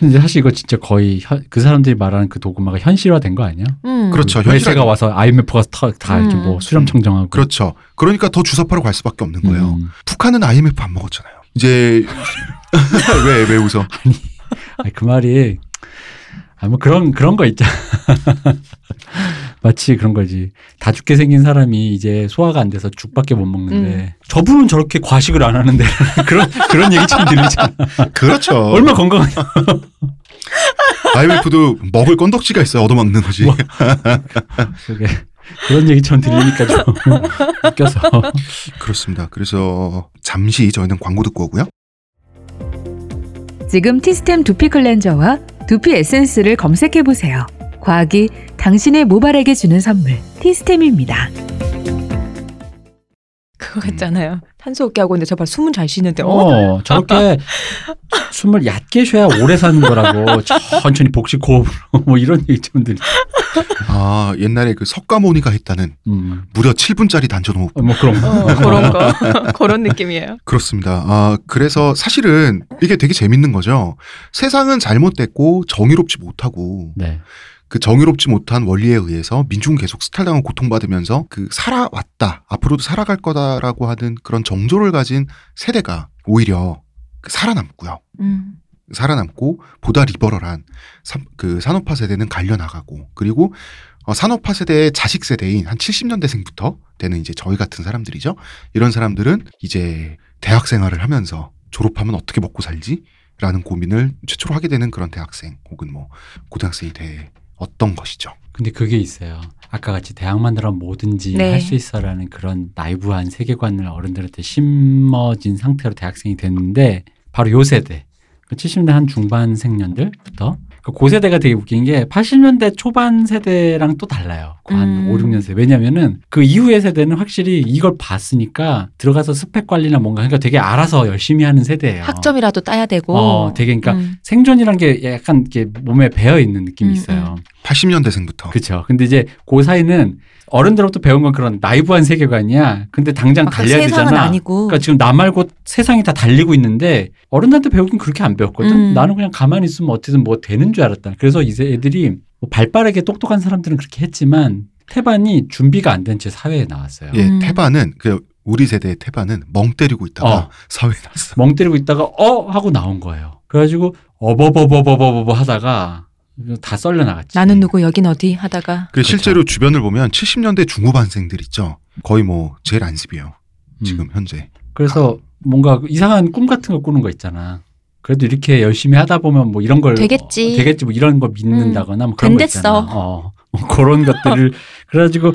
근데 사실 이거 진짜 거의 현- 그 사람들이 말하는 그 도구마가 현실화된 거 아니야? 음. 그렇죠. 그 외세가 현실화된- 와서 IMF가 다, 다 이렇게 음. 뭐 수렴 청정하고 그렇죠. 그러니까 더 주사파로 갈 수밖에 없는 거예요. 음. 북한은 IMF 안 먹었잖아요. 이제 왜 왜 웃어? 아니, 그 말이 아뭐 그런 그런 거 있잖아. 마치 그런 거지. 다 죽게 생긴 사람이 이제 소화가 안 돼서 죽밖에 못 먹는데 저분은 저렇게 과식을 안 하는데 그런 그런 얘기 참 들리잖아. 그렇죠. 얼마 건강하냐. IMF도 먹을 건덕지가 있어요. 얻어먹는 거지. 뭐. 그게 그런 얘기 참 들리니까 좀 웃겨서. 그렇습니다. 그래서 잠시 저희는 광고 듣고 오고요. 지금 티스템 두피 클렌저와 두피 에센스를 검색해 보세요. 과학이 당신의 모발에게 주는 선물 티스템입니다. 그거 같잖아요. 탄소호흡기 하고 있는데 저발 숨은 잘 쉬는데 어? 어, 저렇게 숨을 얕게 쉬어야 오래 사는 거라고 천천히 복식 호흡으로 뭐 이런 얘기 좀 들리. 아 옛날에 그 석가모니가 했다는 음. 무려 7분짜리 단전 호흡. 어, 뭐 그런 거. 어, 그런 거 그런 느낌이에요. 그렇습니다. 아 그래서 사실은 이게 되게 재밌는 거죠. 세상은 잘못됐고 정의롭지 못하고 네. 그 정의롭지 못한 원리에 의해서 민중은 계속 스탈당하고 고통받으면서 그 살아왔다 앞으로도 살아갈 거다라고 하는 그런 정조를 가진 세대가 오히려 그 살아남고요. 음. 살아남고 보다 리버럴한 산- 그 산업화 세대는 갈려나가고 그리고 어, 산업화 세대의 자식 세대인 한 70년대생부터 되는 이제 저희 같은 사람들이죠. 이런 사람들은 이제 대학 생활을 하면서 졸업하면 어떻게 먹고 살지? 라는 고민을 최초로 하게 되는 그런 대학생 혹은 뭐 고등학생이 돼 어떤 것이죠. 근데 그게 있어요. 아까 같이 대학만 들어면 뭐든지 네. 할수 있어라는 그런 나이브한 세계관을 어른들한테 심어진 상태로 대학생이 됐는데 바로 요 세대. 70년대 한 중반 생년들부터 그 고세대가 되게 웃긴 게 80년대 초반 세대랑 또 달라요. 그한 음. 5, 6년 세대. 왜냐면은 그 이후의 세대는 확실히 이걸 봤으니까 들어가서 스펙 관리나 뭔가 그러니까 되게 알아서 열심히 하는 세대예요. 학점이라도 따야 되고. 어, 되게 그러니까 음. 생존이란 게 약간 이렇게 몸에 배어 있는 느낌이 음, 있어요. 80년대생부터. 그렇죠. 근데 이제 그 사이는 어른들로부터 배운 건 그런 나이브한 세계관이야. 근데 당장 막 달려야 세상은 되잖아. 아니고. 그러니까 지금 나 말고 세상이 다 달리고 있는데 어른한테 배우긴 그렇게 안 배웠거든. 음. 나는 그냥 가만히 있으면 어떻게든 뭐 되는 줄 알았다. 그래서 이제 애들이 뭐 발빠르게 똑똑한 사람들은 그렇게 했지만 태반이 준비가 안 된 채 사회에 나왔어요. 예, 음. 태반은 그 우리 세대의 태반은 멍 때리고 있다가 어. 사회에 났어. 멍 때리고 있다가 어 하고 나온 거예요. 그래가지고 어버버버버버버 하다가 다 썰려 나갔지. 나는 누구 여긴 어디 하다가 그 그렇죠. 실제로 주변을 보면 70년대 중후반생들 있죠. 거의 뭐 제일 안습이에요. 지금 음. 현재. 그래서 뭔가 이상한 꿈 같은 거 꾸는 거 있잖아. 그래도 이렇게 열심히 하다 보면 뭐 이런 걸 되겠지. 어, 되겠지 뭐 이런 거 믿는다거나 뭐 그런 거. 있잖아. 어, 뭐 그런 것들을 그래가지고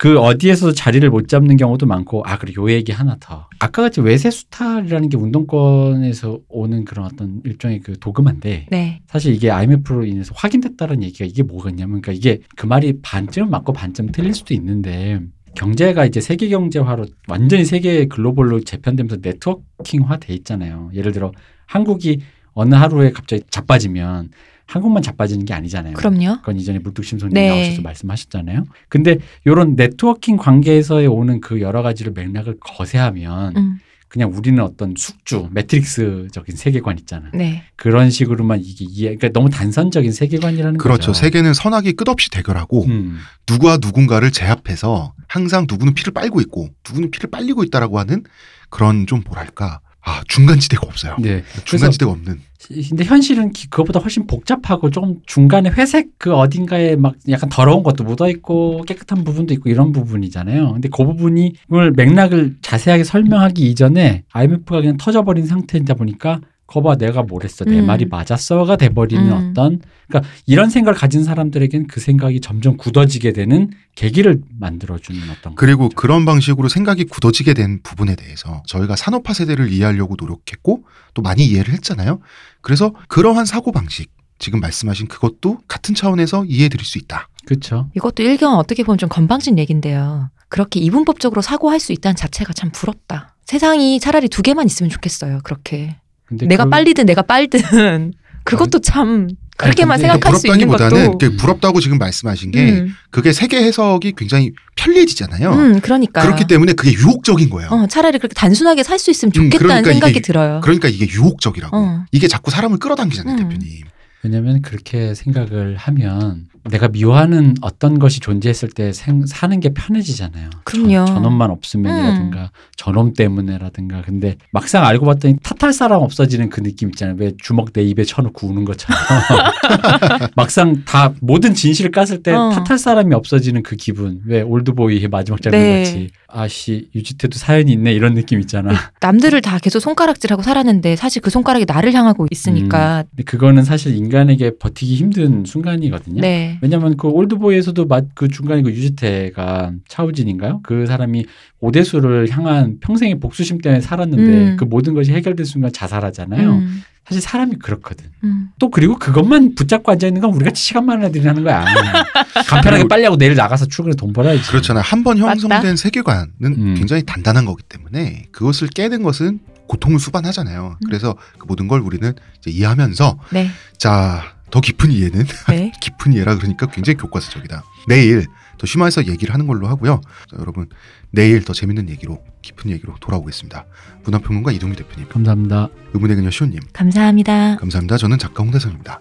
그 어디에서도 자리를 못 잡는 경우도 많고 아 그리고 요 얘기 하나 더 아까 같이 외세 수탈이라는 게 운동권에서 오는 그런 어떤 일종의 그 도금인데 네. 사실 이게 IMF로 인해서 확인됐다는 얘기가 이게 뭐겠냐면 그러니까 이게 그 말이 반쯤 맞고 반쯤 틀릴 수도 있는데 경제가 이제 세계 경제화로 완전히 세계 글로벌로 재편되면서 네트워킹화 돼 있잖아요. 예를 들어 한국이 어느 하루에 갑자기 자빠지면 한국만 자빠지는 게 아니잖아요. 그럼요. 그건 이전에 물뚝심송님 네. 나오셔서 말씀하셨잖아요. 근데 이런 네트워킹 관계에서의 오는 그 여러 가지를 맥락을 거세하면 음. 그냥 우리는 어떤 숙주, 매트릭스적인 세계관 있잖아. 네. 그런 식으로만 이게 이해, 그러니까 너무 단선적인 세계관이라는 그렇죠. 거죠. 세계는 선악이 끝없이 대결하고 음, 누구와 누군가를 제압해서 항상 누구는 피를 빨고 있고 누구는 피를 빨리고 있다라고 하는 그런 좀 뭐랄까 아 중간지대가 없어요. 네. 중간지대가 없는. 근데 현실은 기- 그것보다 훨씬 복잡하고 좀 중간에 회색 그 어딘가에 막 약간 더러운 것도 묻어 있고 깨끗한 부분도 있고 이런 부분이잖아요. 근데 그 부분이 그걸 맥락을 자세하게 설명하기 이전에 IMF가 그냥 터져버린 상태이다 보니까 거봐 내가 뭘 했어 내 음. 말이 맞았어가 돼버리는 음. 어떤 그러니까 이런 생각을 가진 사람들에겐 그 생각이 점점 굳어지게 되는 계기를 만들어주는 어떤 그리고 거죠. 그런 방식으로 생각이 굳어지게 된 부분에 대해서 저희가 산업화 세대를 이해하려고 노력했고 또 많이 이해를 했잖아요. 그래서 그러한 사고 방식 지금 말씀하신 그것도 같은 차원에서 이해해 드릴 수 있다. 그렇죠. 이것도 일경 어떻게 보면 좀 건방진 얘긴데요. 그렇게 이분법적으로 사고할 수 있다는 자체가 참 부럽다. 세상이 차라리 두 개만 있으면 좋겠어요. 그렇게 내가 그- 빨리든 내가 빨든 그것도 참 그렇게만 생각할 수 있는 부럽다기보다는 것도 그 부럽다고 지금 말씀하신 게 음, 그게 세계 해석이 굉장히 편리해지잖아요. 음, 그러니까 그렇기 때문에 그게 유혹적인 거예요. 어, 차라리 그렇게 단순하게 살 수 있으면 음, 좋겠다는 그러니까 생각이 이게- 들어요. 그러니까 이게 유혹적이라고. 어. 이게 자꾸 사람을 끌어당기잖아요, 음. 대표님. 왜냐면 그렇게 생각을 하면 내가 미워하는 어떤 것이 존재했을 때 생- 사는 게 편해지잖아요. 그럼요. 저, 저놈만 없으면이라든가 음. 저놈 때문에라든가 근데 막상 알고 봤더니 탓할 사람 없어지는 그 느낌 있잖아요. 왜 주먹 내 입에 쳐놓고 우는 것처럼 막상 다 모든 진실을 깠을 때 어. 탓할 사람이 없어지는 그 기분. 왜 올드보이의 마지막 장면 네. 같이 아씨 유지태도 사연이 있네 이런 느낌 있잖아. 남들을 다 계속 손가락질하고 살았는데 사실 그 손가락이 나를 향하고 있으니까 근데 그거는 사실 인간에게 버티기 힘든 순간이거든요. 네. 왜냐면 그 올드보이에서도 마- 그 중간에 그 유지태가 차우진인가요? 그 사람이 오대수를 향한 평생의 복수심 때문에 살았는데 음. 그 모든 것이 해결된 순간 자살하잖아요. 음, 사실 사람이 그렇거든. 음. 또 그리고 그것만 붙잡고 앉아 있는 건 우리같이 시간 많은 애들이 하는 거야. 간편하게 빨리 하고 내일 나가서 출근해 돈 벌어야지. 그렇잖아요. 한번 맞다. 형성된 세계관은 음. 굉장히 단단한 거기 때문에 그것을 깨는 것은 고통을 수반하잖아요. 음. 그래서 그 모든 걸 우리는 이제 이해하면서 네. 자, 더 깊은 이해는 네. 깊은 이해라 그러니까 굉장히 교과서적이다. 내일 더 심화해서 얘기를 하는 걸로 하고요. 자, 여러분 내일 더 재밌는 얘기로 깊은 얘기로 돌아오겠습니다. 문화평론가 이동규 대표님, 감사합니다. 의문의 그녀 시호님 감사합니다. 감사합니다. 저는 작가 홍대성입니다.